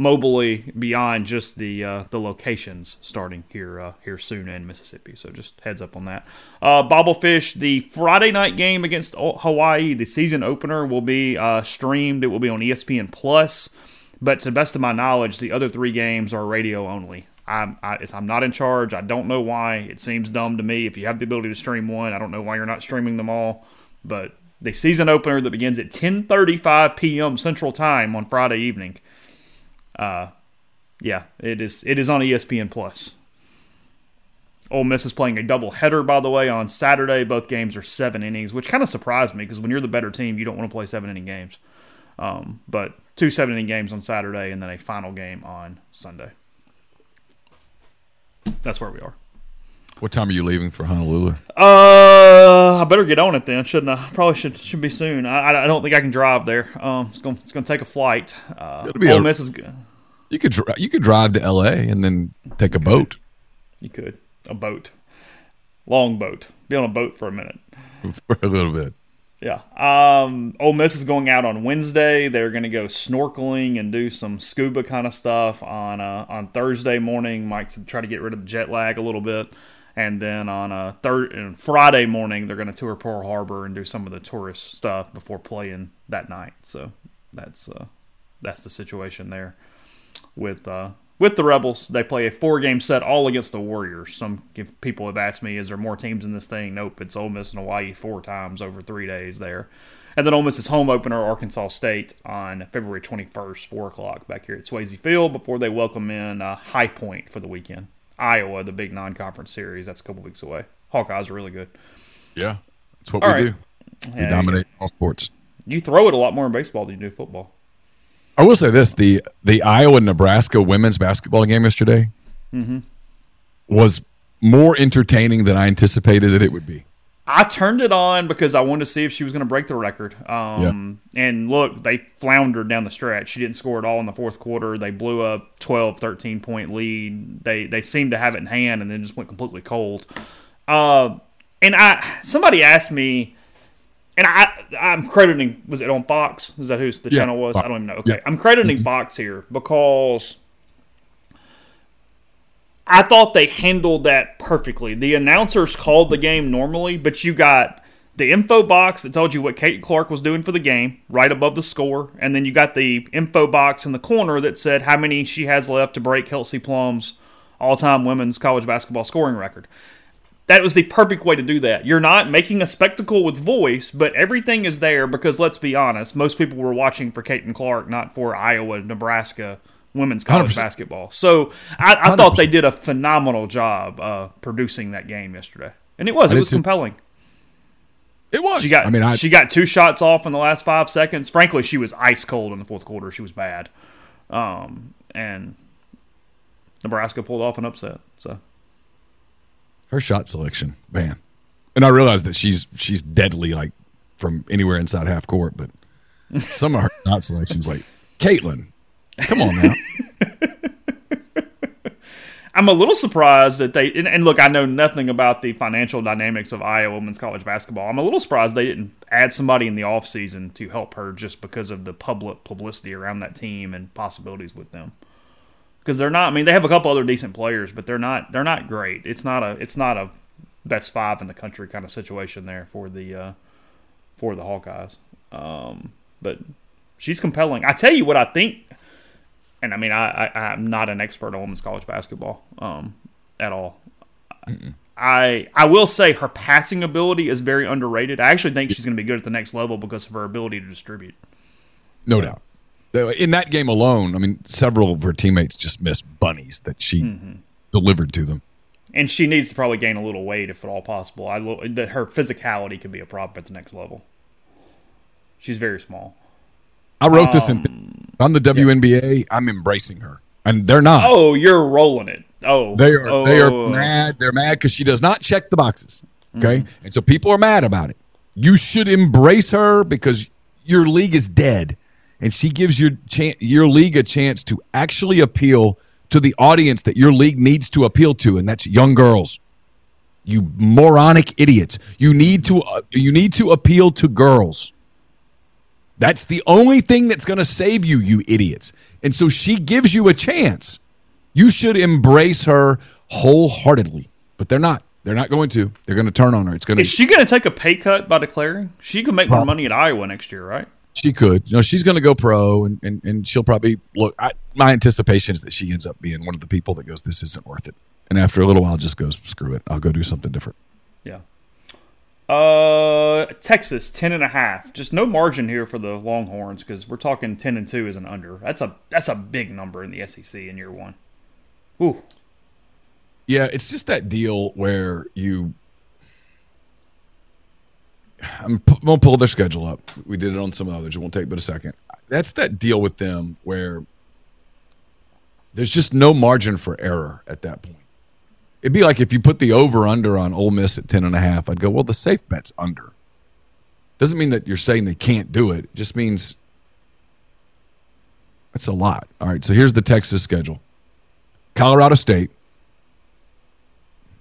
mobily beyond just the uh, the locations starting here uh, here soon in Mississippi. So just heads up on that. Uh, Bobblefish, the Friday night game against Hawaii, the season opener will be uh, streamed. It will be on ESPN Plus. But to the best of my knowledge, the other three games are radio only. I'm, I, am not in charge. I don't know why. It seems dumb to me. If you have the ability to stream one, I don't know why you're not streaming them all. But the season opener that begins at 10:35 p.m. Central Time on Friday evening uh, yeah, it is. It is on ESPN Plus. Ole Miss is playing a double header, by the way, on Saturday. Both games are seven innings, which kind of surprised me because when you're the better team, you don't want to play seven inning games. Um, but two seven inning games on Saturday and then a final game on Sunday. That's where we are. What time are you leaving for Honolulu? Uh, I better get on it then, shouldn't I? Probably should should be soon. I, I don't think I can drive there. Um, it's gonna it's going to take a flight. Uh, It'll be Ole Miss is good. You could you could drive to L.A. and then take a you boat. You could a boat, long boat. Be on a boat for a minute. For a little bit. Yeah. Um, Ole Miss is going out on Wednesday. They're going to go snorkeling and do some scuba kind of stuff on uh, on Thursday morning. Mike's try to get rid of the jet lag a little bit and then on a third and Friday morning they're going to tour Pearl Harbor and do some of the tourist stuff before playing that night. So that's uh, that's the situation there with uh, with the Rebels. They play a four game set all against the Warriors. Some people have asked me, is there more teams in this thing? Nope, it's Ole Miss and Hawaii four times over three days there. And then Ole Miss's home opener, Arkansas State, on February 21st, 4 o'clock back here at Swayze Field before they welcome in uh, High Point for the weekend. Iowa, the big non-conference series. That's a couple weeks away. Hawkeyes are really good. Yeah, that's what all we right. do. We yeah, dominate all sports. You throw it a lot more in baseball than you do football. I will say this: the the Iowa Nebraska women's basketball game yesterday mm-hmm. was more entertaining than I anticipated that it would be. I turned it on because I wanted to see if she was going to break the record. Um, yeah. And look, they floundered down the stretch. She didn't score at all in the fourth quarter. They blew a 12, 13 point lead. They they seemed to have it in hand and then just went completely cold. Uh, and I somebody asked me, and I I'm crediting was it on Fox? Is that who the yeah. channel was? I don't even know. Okay, yeah. I'm crediting mm-hmm. Fox here because I thought they handled that perfectly. The announcers called the game normally, but you got the info box that told you what Caitlin Clark was doing for the game right above the score, and then you got the info box in the corner that said how many she has left to break Kelsey Plum's all-time women's college basketball scoring record. That was the perfect way to do that. You're not making a spectacle with voice, but everything is there because let's be honest, most people were watching for Caitlin Clark, not for Iowa, Nebraska, women's college 100%. basketball. So I, I thought they did a phenomenal job uh, producing that game yesterday, and it was it was too. compelling. It was. She got. I mean, I, she got two shots off in the last five seconds. Frankly, she was ice cold in the fourth quarter. She was bad, um, and Nebraska pulled off an upset. So her shot selection, man, and I realized that she's she's deadly, like from anywhere inside half court. But some of her shot selections, like Caitlin, Come on now. I'm a little surprised that they and, and, look. I know nothing about the financial dynamics of Iowa women's college basketball. I'm a little surprised they didn't add somebody in the offseason to help her just because of the public publicity around that team and possibilities with them. Because they're not. I mean, they have a couple other decent players, but they're not. They're not great. It's not a. It's not a best five in the country kind of situation there for the uh, for the Hawkeyes. Um, but she's compelling. I tell you what I think, and I mean I, I am not an expert on women's college basketball um, at all. Mm-mm. I I will say her passing ability is very underrated. I actually think she's going to be good at the next level because of her ability to distribute. No doubt. In that game alone, I mean, several of her teammates just missed bunnies that she mm-hmm. delivered to them. And she needs to probably gain a little weight if at all possible. I her physicality could be a problem at the next level. She's very small. I wrote um, this in um, on the WNBA. Yeah. I'm embracing her, and they're not. Oh, you're rolling it. Oh, they are. Oh. They are mad. They're mad because she does not check the boxes. Okay, mm-hmm. and so people are mad about it. You should embrace her because your league is dead, and she gives your chan- your league a chance to actually appeal to the audience that your league needs to appeal to, and that's young girls. You moronic idiots! You need to uh, you need to appeal to girls. That's the only thing that's going to save you, you idiots. And so she gives you a chance. You should embrace her wholeheartedly, but they're not. They're not going to. They're going to turn on her. It's going to. Is she going to take a pay cut by declaring? She can make more money at Iowa next year, right? She could. You know, she's going to go pro, and, and, and she'll probably look. I, my anticipation is that she ends up being one of the people that goes, "This isn't worth it," and after a little while, just goes, "Screw it, I'll go do something different." Yeah. Uh, Texas ten and a half. Just no margin here for the Longhorns because we're talking ten and two is an under. That's a that's a big number in the SEC in year one. Ooh. Yeah, it's just that deal where you. I'm, gonna pull their schedule up. We did it on some others. It won't take but a second. That's that deal with them where there's just no margin for error at that point. It'd be like if you put the over under on Ole Miss at ten and a half. I'd go, well, the safe bet's under. Doesn't mean that you're saying they can't do it. It just means that's a lot. All right, so here's the Texas schedule: Colorado State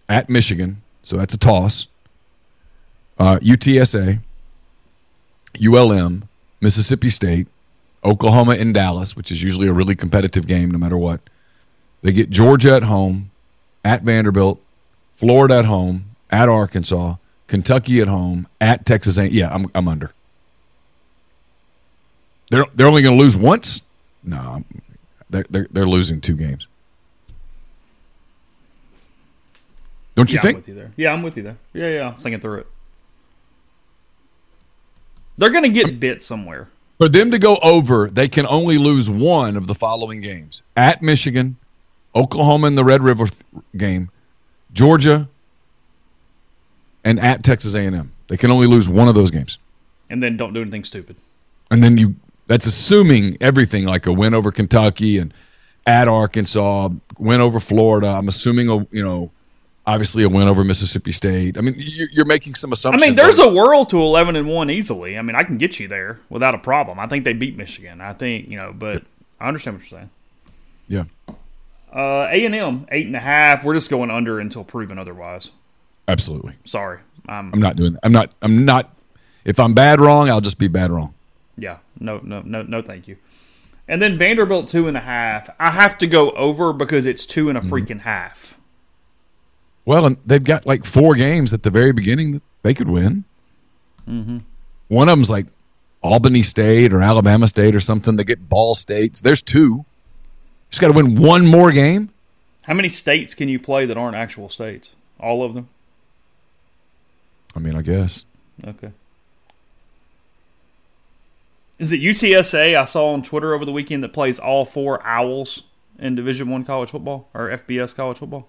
at Michigan, so that's a toss. Uh, UTSA, ULM, Mississippi State, Oklahoma, and Dallas, which is usually a really competitive game no matter what. They get Georgia at home, at Vanderbilt, Florida at home, at Arkansas, Kentucky at home, at Texas A. Yeah, I'm I'm under. They're they're only going to lose once. No, they're, they're they're losing two games. Don't you yeah, think? I'm with you there. Yeah, I'm with you there. Yeah, yeah, I'm thinking through it. They're going to get bit somewhere. For them to go over, they can only lose one of the following games: at Michigan, Oklahoma in the Red River game, Georgia, and at Texas A&M. They can only lose one of those games. And then don't do anything stupid. And then you that's assuming everything like a win over Kentucky and at Arkansas, win over Florida. I'm assuming a you know obviously a win over Mississippi State. I mean, you're making some assumptions. I mean, there's a world to 11 and one easily. I mean, I can get you there without a problem. I think they beat Michigan. I think you know, but I understand what you're saying. Yeah. Uh, A and M eight and a half. We're just going under until proven otherwise. Absolutely. Sorry, I'm. I'm not doing that. I'm not. I'm not. If I'm bad wrong, I'll just be bad wrong. Yeah. No. No. No. No. Thank you. And then Vanderbilt two and a half. I have to go over because it's two and a mm-hmm. freaking mm-hmm. half. Well, and they've got like four games at the very beginning that they could win. Mm-hmm. One of them's like Albany State or Alabama State or something. They get Ball States. There's two. Just got to win one more game. How many states can you play that aren't actual states? All of them? I mean, I guess. Okay. Is it UTSA I saw on Twitter over the weekend that plays all four Owls in Division One college football or FBS college football?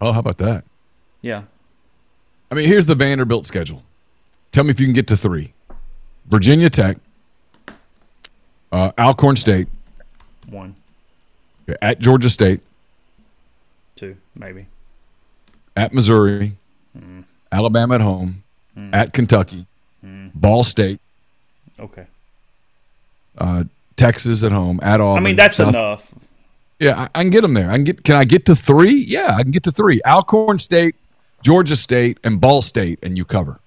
Oh, how about that? Yeah. I mean, here's the Vanderbilt schedule. Tell me if you can get to three: Virginia Tech, uh, Alcorn State, one, at Georgia State. Two, maybe. At Missouri. Mm. Alabama at home. Mm. At Kentucky. Mm. Ball State. Okay. Uh, Texas at home. At all. I mean, that's South- enough. Yeah, I, I, can get them there. I can get. Can I get to three? Yeah, I can get to three. Alcorn State, Georgia State, and Ball State, and you cover.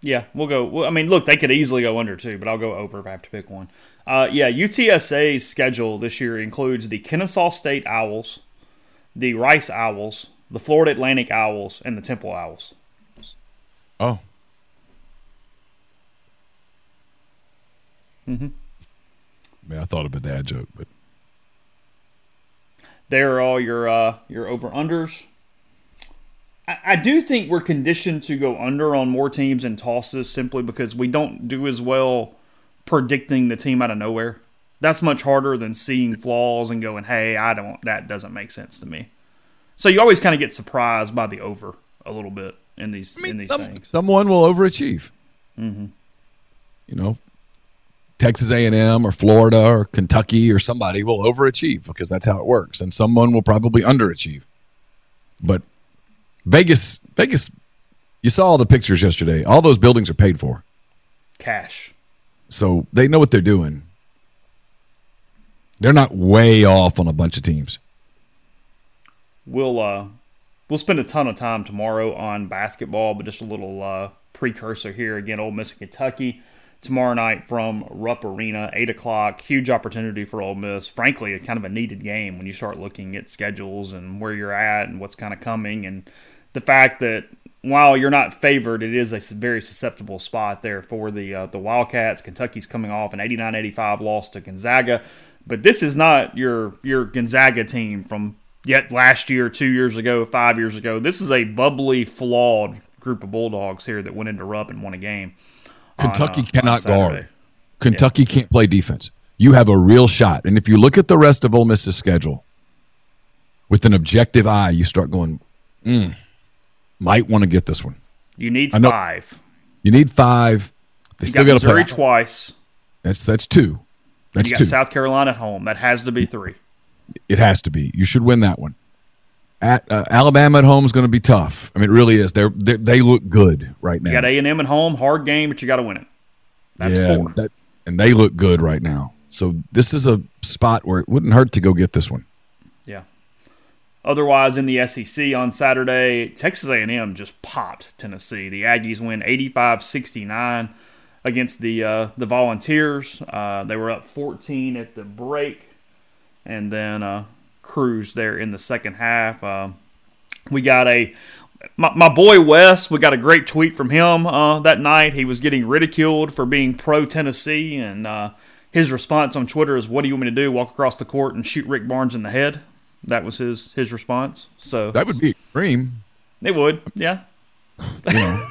Yeah, we'll go. Well, I mean, look, they could easily go under two, but I'll go over if I have to pick one. Uh, yeah, UTSA's schedule this year includes the Kennesaw State Owls, the Rice Owls, the Florida Atlantic Owls and the Temple Owls. Oh. Mm-hmm. I mean, I thought of a dad joke, but there are all your uh, your over unders. I, I do think we're conditioned to go under on more teams and tosses simply because we don't do as well predicting the team out of nowhere. That's much harder than seeing flaws and going, "Hey, I don't. That doesn't make sense to me." So you always kind of get surprised by the over a little bit in these I mean, in these some- things. someone will overachieve. Mm-hmm. You know, Texas A&M or Florida or Kentucky or somebody will overachieve because that's how it works, and someone will probably underachieve. But Vegas, Vegas, you saw all the pictures yesterday. All those buildings are paid for, Cash. so they know what they're doing. They're not way off on a bunch of teams. We'll uh, we'll spend a ton of time tomorrow on basketball, but just a little uh, precursor here. Again, Ole Miss and Kentucky tomorrow night from Rupp Arena, eight o'clock. Huge opportunity for Ole Miss. Frankly, a kind of a needed game when you start looking at schedules and where you're at and what's kind of coming, and the fact that while you're not favored, it is a very susceptible spot there for the uh, the Wildcats. Kentucky's coming off an 89-85 loss to Gonzaga, but this is not your your Gonzaga team from yet last year, two years ago, five years ago. This is a bubbly, flawed group of Bulldogs here that went into Rupp and won a game. Kentucky on cannot guard. Kentucky can't play defense. You have a real shot. And if you look at the rest of Ole Miss's schedule with an objective eye, you start going, mm, might want to get this one. You need five. You need five. They You still got to play. Twice. That's that's two. That's you got two. South Carolina at home. That has to be three. It has to be. You should win that one. At uh, Alabama at home is going to be tough. I mean, it really is. They're, they they look good right now. You got A and M at home, hard game, but you got to win it. That's yeah, four. that- and they look good right now. So this is a spot where it wouldn't hurt to go get this one. Yeah. Otherwise, in the SEC on Saturday, Texas A&M just popped Tennessee. The Aggies win 85-69 against the uh, the Volunteers. Uh, they were up 14 at the break, and then cruised there in the second half. Uh, we got a my, my boy Wes. We got a great tweet from him uh, that night. He was getting ridiculed for being pro Tennessee, and uh, his response on Twitter is, "What do you want me to do? Walk across the court and shoot Rick Barnes in the head?" That was his his response. So That would be extreme. it would, yeah. You know,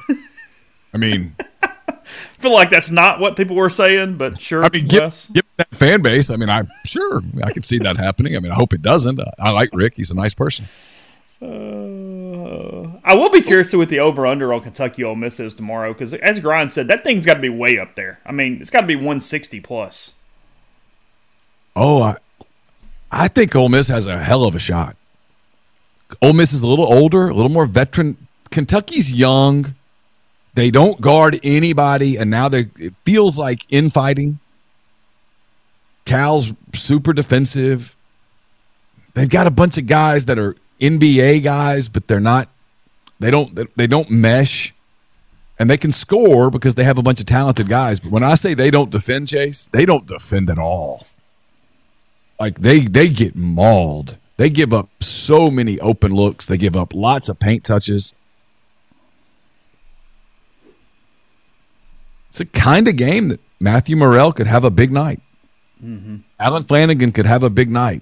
I mean, I feel like that's not what people were saying, but sure, I mean, get, Wes. Fan base. I mean, I sure I can see that happening. I mean, I hope it doesn't. I, I like Rick; he's a nice person. Uh, I will be curious to what the over under on Kentucky Ole Miss is tomorrow because, as Grind said, that thing's got to be way up there. I mean, it's got to be 160 plus. Oh, I, I think Ole Miss has a hell of a shot. Ole Miss is a little older, a little more veteran. Kentucky's young. They don't guard anybody, and now they it feels like infighting. Cal's super defensive. They've got a bunch of guys that are NBA guys, but they're not. They don't. They don't mesh, and they can score because they have a bunch of talented guys. But when I say they don't defend, Chase, they don't defend at all like they they get mauled. They give up so many open looks. They give up lots of paint touches. It's a kind of game that Matthew Murrell could have a big night. Allen Flanigan could have a big night.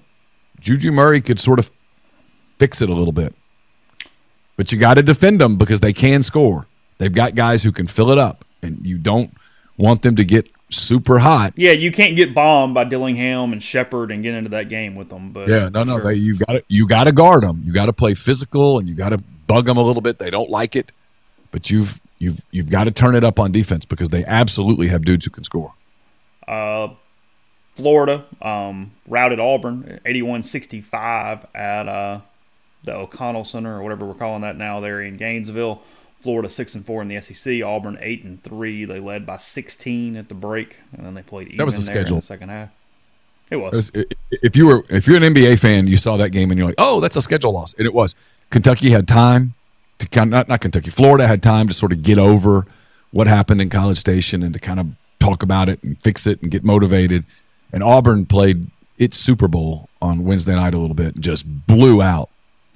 Juju Murray could sort of fix it a little bit. But you got to defend them because they can score. They've got guys who can fill it up, and you don't want them to get super hot Yeah, you can't get bombed by Dillingham and Sheppard and get into that game with them. But Yeah, no, no, sure. they, you got to you got to guard them. You got to play physical, and you got to bug them a little bit. They don't like it, but you've you've you've got to turn it up on defense because they absolutely have dudes who can score. Uh, Florida um, routed Auburn 81-65 at uh, the O'Connell Center or whatever we're calling that now there in Gainesville. Florida six and four in the SEC. Auburn eight and three. They led by sixteen at the break, and then they played even That was the there in schedule. the second half. It was. It was- If you were if you're an NBA fan, you saw that game and you're like, oh, that's a schedule loss, and it was. Kentucky had time to kind not not Kentucky, Florida had time to sort of get over what happened in College Station and to kind of talk about it and fix it and get motivated. And Auburn played its Super Bowl on Wednesday night a little bit and just blew out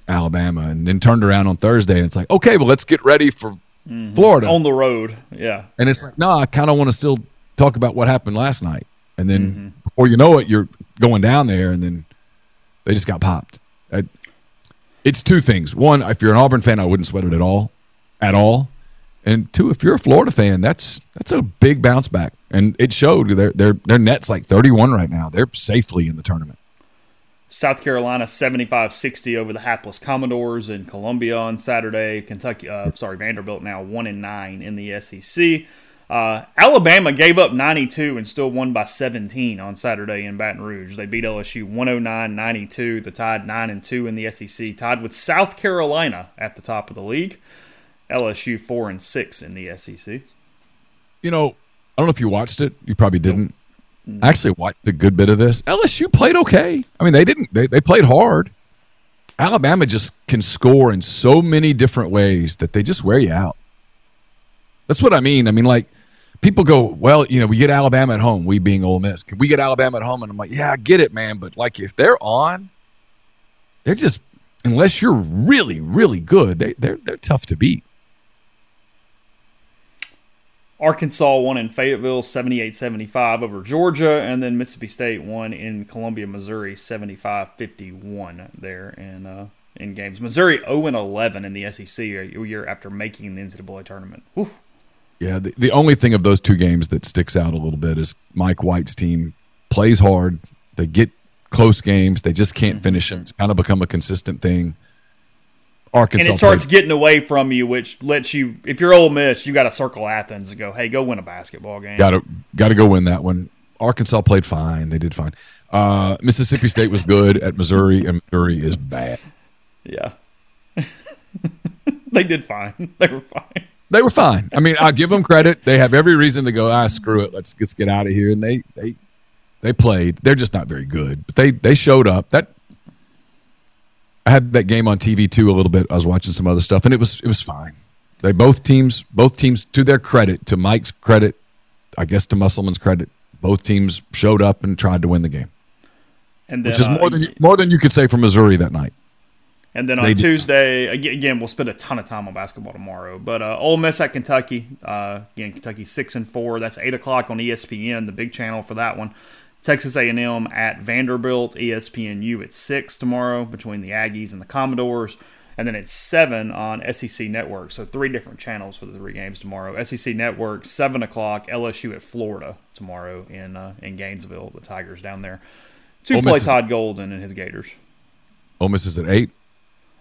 Alabama, and then turned around on Thursday, and it's like, okay, well, let's get ready for mm-hmm. Florida. on the road. Yeah, And it's like, no, I kind of want to still talk about what happened last night. And then mm-hmm. before you know it, you're going down there, and then they just got popped. I- It's two things. One, if you're an Auburn fan, I wouldn't sweat it at all, at all. And two, if you're a Florida fan, that's that's a big bounce back, and it showed. Their their their net's like 31 right now. They're safely in the tournament. South Carolina 75-60 over the hapless Commodores in Columbia on Saturday. Kentucky, uh, sorry, Vanderbilt now one and nine in the SEC. Uh, Alabama gave up 92 and still won by 17 on Saturday in Baton Rouge. They beat LSU 109-92. The tied 9 and 2 in the SEC, tied with South Carolina at the top of the league. LSU 4 and 6 in the SEC. You know, I don't know if you watched it. You probably didn't. I actually watched a good bit of this. LSU played okay. I mean, they didn't. They they played hard. Alabama just can score in so many different ways that they just wear you out. That's what I mean. I mean, like people go, well, you know, we get Alabama at home. We being Ole Miss, can we get Alabama at home? And I'm like, yeah, I get it, man. But like, if they're on, they're just unless you're really, really good, they they're they're tough to beat. Arkansas won in Fayetteville 78-75 over Georgia, and then Mississippi State won in Columbia, Missouri 75-51 there in uh, in games. Missouri 0-11 in the SEC a year after making the NCAA tournament. Whew. Yeah, the, the only thing of those two games that sticks out a little bit is Mike White's team plays hard. They get close games. They just can't finish them. It's kind of become a consistent thing. Arkansas And it starts played- getting away from you, which lets you, if you're Ole Miss, you got to circle Athens and go, hey, go win a basketball game. got to got to go win that one. Arkansas played fine. They did fine. Uh, Mississippi State was good at Missouri, and Missouri is bad. Yeah. they did fine. They were fine. They were fine. I mean, I give them credit. They have every reason to go. Ah, screw it. Let's let's get out of here. And they they they played. They're just not very good, but they they showed up. That I had that game on TV too a little bit. I was watching some other stuff, and it was it was fine. They both teams both teams to their credit, to Mike's credit, I guess to Musselman's credit, both teams showed up and tried to win the game, And then, which is uh, more than you, more than you could say for Missouri that night. And then on They. Tuesday, ag- again, we'll spend a ton of time on basketball tomorrow. But uh, Ole Miss at Kentucky, uh, again, Kentucky six and four. That's eight o'clock on ESPN, the big channel for that one. Texas A&M at Vanderbilt, ESPNU at six tomorrow between the Aggies and the Commodores, and then at seven on SEC Network. So three different channels for the three games tomorrow. SEC Network seven o'clock. LSU at Florida tomorrow in uh, in Gainesville. The Tigers down there to Ole play is- Todd Golden and his Gators. Ole Miss is at eight.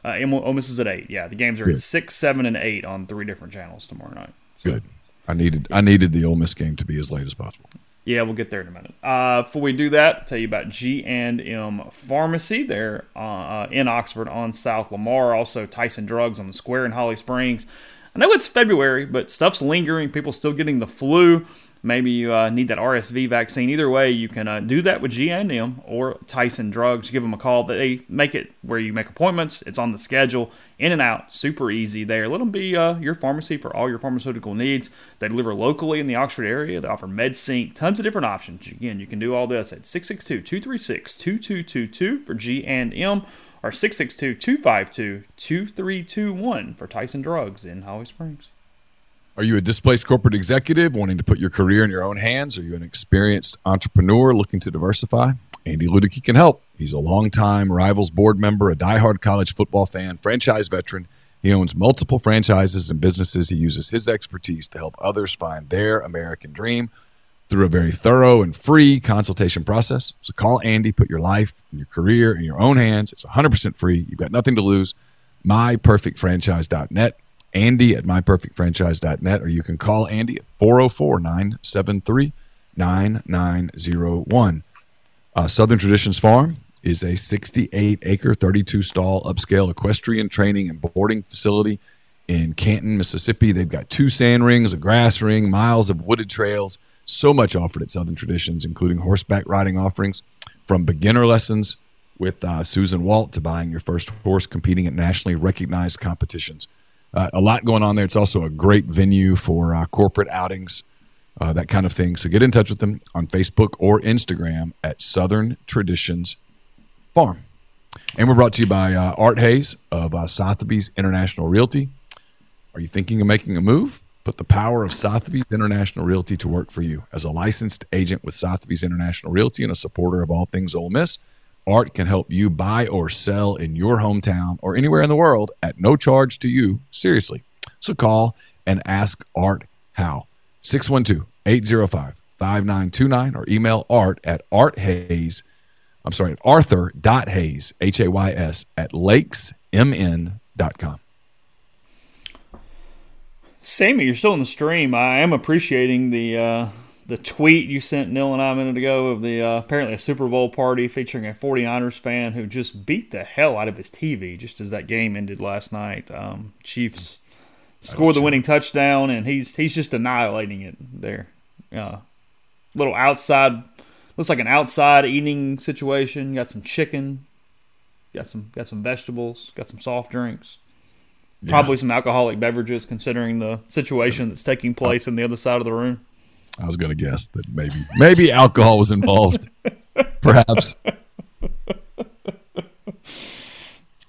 Uh, Ole Miss is at eight. Yeah, the games are Good. at six, seven, and eight on three different channels tomorrow night. So, Good. I needed I needed the Ole Miss game to be as late as possible. Yeah, we'll get there in a minute. Uh, before we do that, I'll tell you about G and M Pharmacy. They're uh, uh, in Oxford on South Lamar. Also, Tyson Drugs on the Square in Holly Springs. I know it's February, but stuff's lingering. People still getting the flu. Maybe you uh, need that RSV vaccine. Either way, you can uh, do that with G&M or Tyson Drugs. Give them a call. They make it where you make appointments. It's on the schedule, in and out, super easy there. Let them be uh, your pharmacy for all your pharmaceutical needs. They deliver locally in the Oxford area. They offer MedSync, tons of different options. Again, you can do all this at 662-236-2222 for G&M or 662-252-2321 for Tyson Drugs in Holly Springs. Are you a displaced corporate executive wanting to put your career in your own hands? Are you an experienced entrepreneur looking to diversify? Andy Ludicky can help. He's a longtime Rivals board member, a diehard college football fan, franchise veteran. He owns multiple franchises and businesses. He uses his expertise to help others find their American dream through a very thorough and free consultation process. So call Andy, put your life and your career in your own hands. It's 100% free. You've got nothing to lose. MyPerfectFranchise.net. Andy at myperfectfranchise.net, or you can call Andy at 404 973 9901. Uh, Southern Traditions Farm is a 68 acre, 32 stall upscale equestrian training and boarding facility in Canton, Mississippi. They've got two sand rings, a grass ring, miles of wooded trails, so much offered at Southern Traditions, including horseback riding offerings from beginner lessons with uh, Susan Walt to buying your first horse competing at nationally recognized competitions. Uh, a lot going on there. It's also a great venue for uh, corporate outings, uh, that kind of thing. So get in touch with them on Facebook or Instagram at Southern Traditions Farm. And we're brought to you by uh, Art Hayes of uh, Sotheby's International Realty. Are you thinking of making a move? Put the power of Sotheby's International Realty to work for you. As a licensed agent with Sotheby's International Realty and a supporter of all things Ole Miss, Art can help you buy or sell in your hometown or anywhere in the world at no charge to you. Seriously. So call and ask Art how. 612 805 5929 or email art at arthays. I'm sorry, at arthur.hayes, H A Y S, at lakesmn.com. Sammy, you're still in the stream. I am appreciating the uh, the tweet you sent Neal and I a minute ago of the uh, apparently a Super Bowl party featuring a 49ers fan who just beat the hell out of his TV just as that game ended last night. Um, Chiefs scored the winning touchdown, and he's he's just annihilating it there. Uh, little outside, looks like an outside eating situation. Got some chicken, got some got some vegetables, got some soft drinks probably some alcoholic beverages considering the situation that's taking place in the other side of the room. I was going to guess that maybe maybe alcohol was involved, perhaps.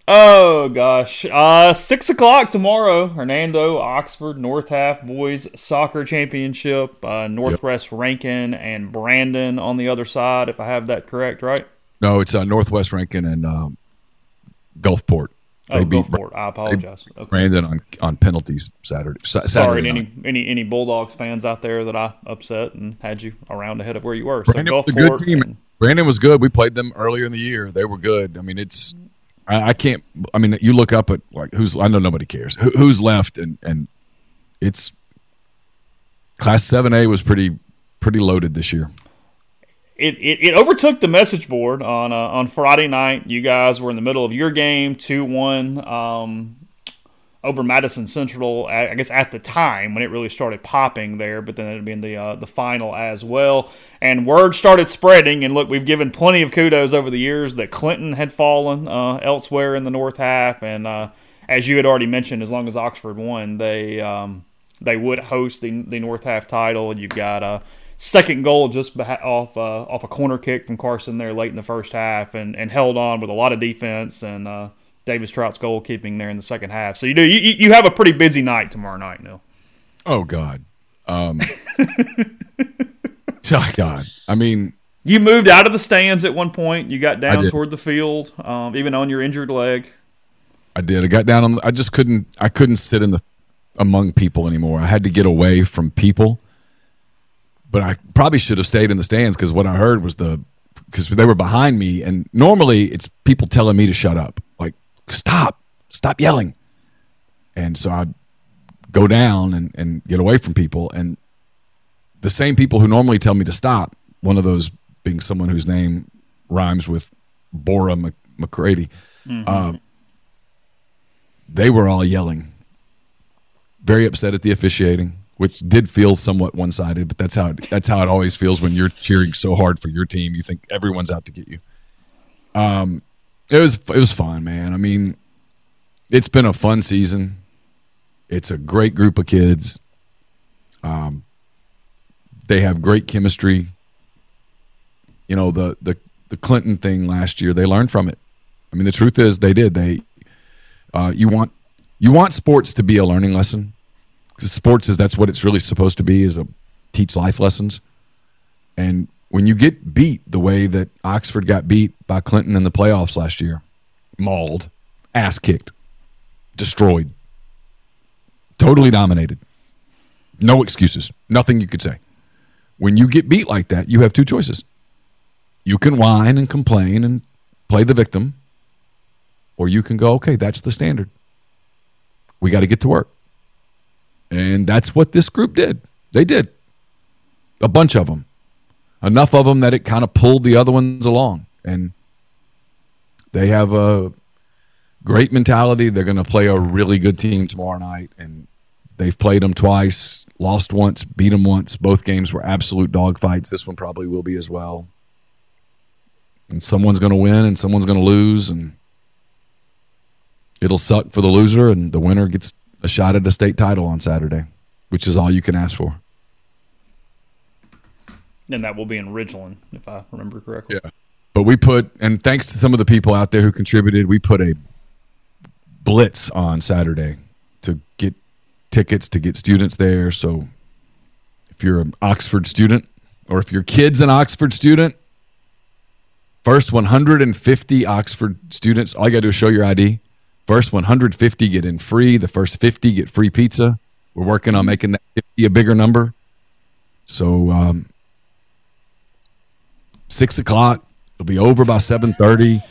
Oh gosh, uh, six o'clock tomorrow. Hernando, Oxford, North Half boys soccer championship. Uh, Northwest yep. Rankin and Brandon on the other side. If I have that correct, right? No, it's uh, Northwest Rankin and um, Gulfport. Oh, they beat Gulfport. I apologize. Okay. Brandon on, on penalties Saturday. Saturday Sorry, night. any any any Bulldogs fans out there that I upset and had you around ahead of where you were. Brandon so was a good team. And, Brandon was good. We played them earlier in the year. They were good. I mean, it's I, I can't. I mean, you look up at like who's. I know nobody cares Who, who's left, and and it's class seven A was pretty pretty loaded this year it, it, it, overtook the message board on uh, on Friday night. You guys were in the middle of your game, two one um, over Madison Central. I guess at the time when it really started popping there, but then it'd been the uh, the final as well. And word started spreading. And look, we've given plenty of kudos over the years that Clinton had fallen uh, elsewhere in the North Half, and uh, as you had already mentioned, as long as Oxford won, they um, they would host the the North Half title. And you've got a uh, second goal just off uh, off a corner kick from Carson there late in the first half, and, and held on with a lot of defense and uh, Davis Trout's goalkeeping there in the second half. So you do you, you have a pretty busy night tomorrow night, Neal. Oh God, um, oh God. I mean, you moved out of the stands at one point. You got down toward the field, um, even on your injured leg. I did. I got down on. I just couldn't. I couldn't sit in the among people anymore. I had to get away from people but I probably should have stayed in the stands because what I heard was the because they were behind me, and normally it's people telling me to shut up, like stop, stop yelling, and so I go down and and get away from people, and the same people who normally tell me to stop, one of those being someone whose name rhymes with Bora McCready, mm-hmm. uh, they were all yelling, very upset at the officiating which did feel somewhat one-sided, but that's how it, that's how it always feels when you're cheering so hard for your team. You think everyone's out to get you. Um, it was it was fun, man. I mean, it's been a fun season. It's a great group of kids. Um, they have great chemistry. You know the the the Clinton thing last year. They learned from it. I mean, the truth is they did. They uh, you want you want sports to be a learning lesson sports is that's what it's really supposed to be is a teach life lessons. And when you get beat the way that oxford got beat by clinton in the playoffs last year mauled ass kicked destroyed totally dominated no excuses nothing you could say. When you get beat like that you have two choices. You can whine and complain and play the victim or you can go okay that's the standard. We got to get to work and that's what this group did. They did. A bunch of them. Enough of them that it kind of pulled the other ones along. And they have a great mentality. They're going to play a really good team tomorrow night. And they've played them twice, lost once, beat them once. Both games were absolute dogfights. This one probably will be as well. And someone's going to win and someone's going to lose. And it'll suck for the loser, and the winner gets a shot at a state title on Saturday, which is all you can ask for. And that will be in Ridgeland, if I remember correctly. Yeah. but we put, and thanks to some of the people out there who contributed, we put a blitz on Saturday to get tickets to get students there. So if you're an Oxford student or if your kid's an Oxford student, first 150 Oxford students, all you got to do is show your ID. First 150 get in free. The first 50 get free pizza. We're working on making that 50 a bigger number. So um, six o'clock. It'll be over by 7:30.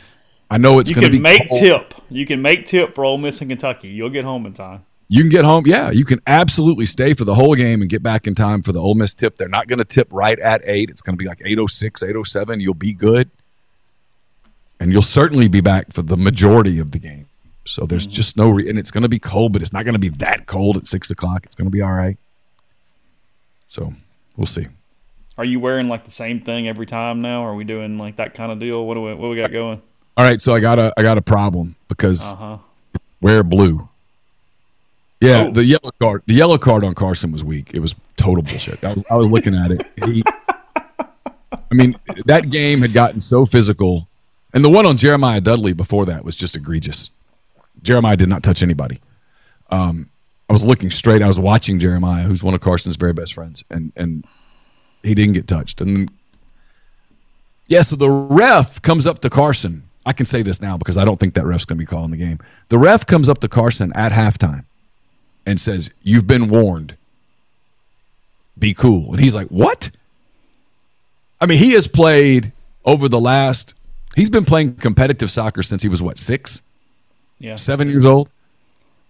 I know it's You going to can make cold. tip. You can make tip for Ole Miss and Kentucky. You'll get home in time. You can get home. Yeah, you can absolutely stay for the whole game and get back in time for the Ole Miss tip. They're not going to tip right at eight. It's going to be like 806, 807. You'll be good. And you'll certainly be back for the majority of the game. So there's just no, re- and it's going to be cold, but it's not going to be that cold at six o'clock. It's going to be all right. So we'll see. Are you wearing like the same thing every time now? Are we doing like that kind of deal? What do we what we got going? All right. So I got a, I got a problem because Uh huh. wear blue. Yeah, Oh. the yellow card. The yellow card on Carson was weak. It was total bullshit. I was, I was looking at it. He, I mean, that game had gotten so physical, and the one on Jeremiah Dudley before that was just egregious. Jeremiah did not touch anybody. Um, I was looking straight. I was watching Jeremiah, who's one of Carson's very best friends, and and he didn't get touched. And yeah, so the ref comes up to Carson. I can say this now because I don't think that ref's going to be calling the game. The ref comes up to Carson at halftime and says, You've been warned. Be cool. And he's like, What? I mean, he has played over the last, he's been playing competitive soccer since he was what, six, Yeah. seven years old?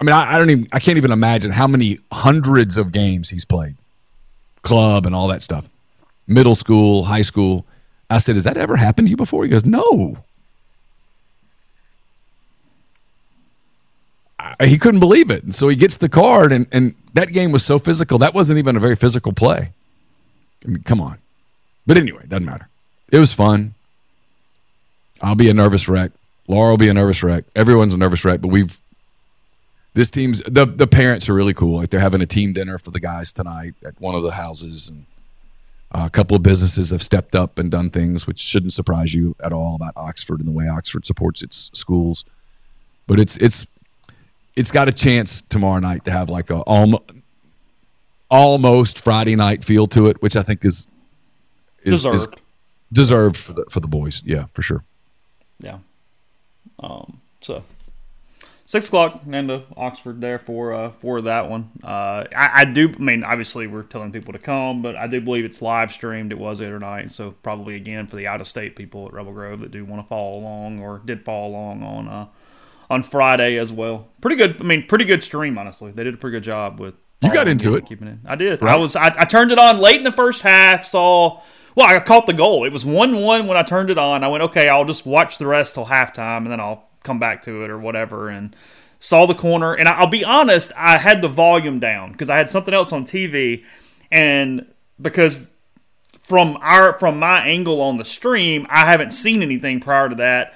I mean, I, I don't even, I can't even imagine how many hundreds of games he's played, club and all that stuff, middle school, high school. I said, Has that ever happened to you before? He goes, No. I- he couldn't believe it. And so he gets the card, and, and that game was so physical. That wasn't even a very physical play. I mean, come on. But anyway, doesn't matter. It was fun. I'll be a nervous wreck. Laura will be a nervous wreck. Everyone's a nervous wreck, but we've this team's the the parents are really cool. Like they're having a team dinner for the guys tonight at one of the houses, and uh, a couple of businesses have stepped up and done things which shouldn't surprise you at all about Oxford and the way Oxford supports its schools. But it's it's it's got a chance tomorrow night to have like a almost, almost Friday night feel to it, which I think is is, is Deserved. deserved for the for the boys. Yeah, for sure. Yeah. Um, so six o'clock into Oxford there for uh, for that one. Uh, I, I do. I mean, obviously we're telling people to come, but I do believe it's live streamed. It was the other night, so probably again for the out of state people at Rebel Grove that do want to follow along or did follow along on uh, on Friday as well. Pretty good. I mean, pretty good stream. Honestly, they did a pretty good job with. You got into it. keeping it. I did. I was. I, I turned it on late in the first half. Saw. Well, I caught the goal. It was one-one when I turned it on. I went, okay, I'll just watch the rest till halftime, and then I'll come back to it or whatever. And saw the corner. And I'll be honest, I had the volume down because I had something else on TV, and because from our from my angle on the stream, I haven't seen anything prior to that.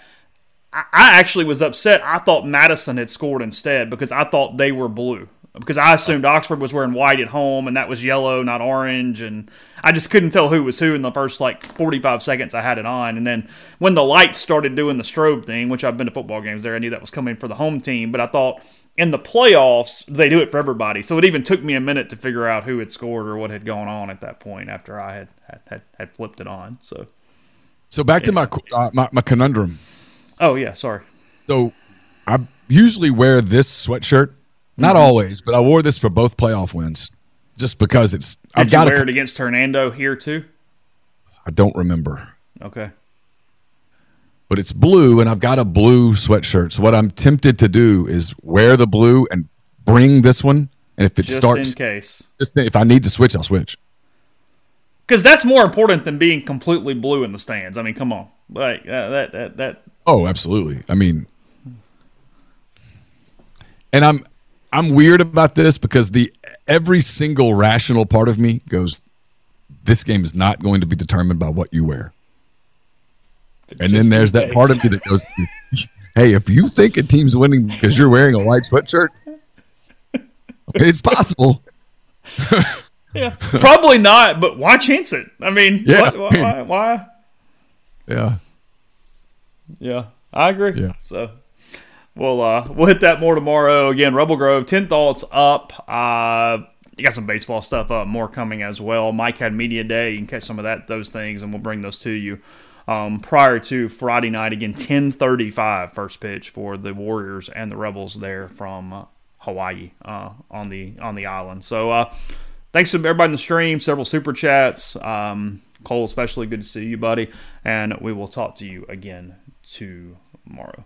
I I actually was upset. I thought Madison had scored instead because I thought they were blue. Because I assumed Oxford was wearing white at home and that was yellow, not orange. And I just couldn't tell who was who in the first like 45 seconds I had it on. And then when the lights started doing the strobe thing, which I've been to football games there, I knew that was coming for the home team. But I thought in the playoffs, they do it for everybody. So it even took me a minute to figure out who had scored or what had gone on at that point after I had, had, had, flipped it on. So, So back to my, uh, my my conundrum. oh, yeah, sorry. So I usually wear this sweatshirt, not Mm-hmm. always, but I wore this for both playoff wins, just because it's. Did I've you got wear to. it against Hernando here too? I don't remember, Okay. but it's blue, and I've got a blue sweatshirt. So what I'm tempted to do is wear the blue and bring this one, and if it Just starts, in case. just if I need to switch, I'll switch. Because that's more important than being completely blue in the stands. I mean, come on. Like, uh, that, that, that, Oh, absolutely. I mean, and I'm I'm weird about this because the every single rational part of me goes, this game is not going to be determined by what you wear. And then there's that part of me that goes, hey, if you think a team's winning because you're wearing a white sweatshirt, it's possible. yeah. Probably not, but why chance it? I mean, Yeah. what, why, why, why? Yeah. Yeah, I agree. Yeah. So we'll uh, we'll hit that more tomorrow. Again, Rebel Grove, ten thoughts up. Uh, you got some baseball stuff up, more coming as well. Mike had media day. You can catch some of that, those things, and we'll bring those to you. Um, prior to Friday night, again, 10:35 first pitch for the Warriors and the Rebels there from uh, Hawaii uh, on the on the island. So uh, thanks to everybody in the stream. Several super chats. Um, Cole, especially good to see you, buddy. And we will talk to you again tomorrow.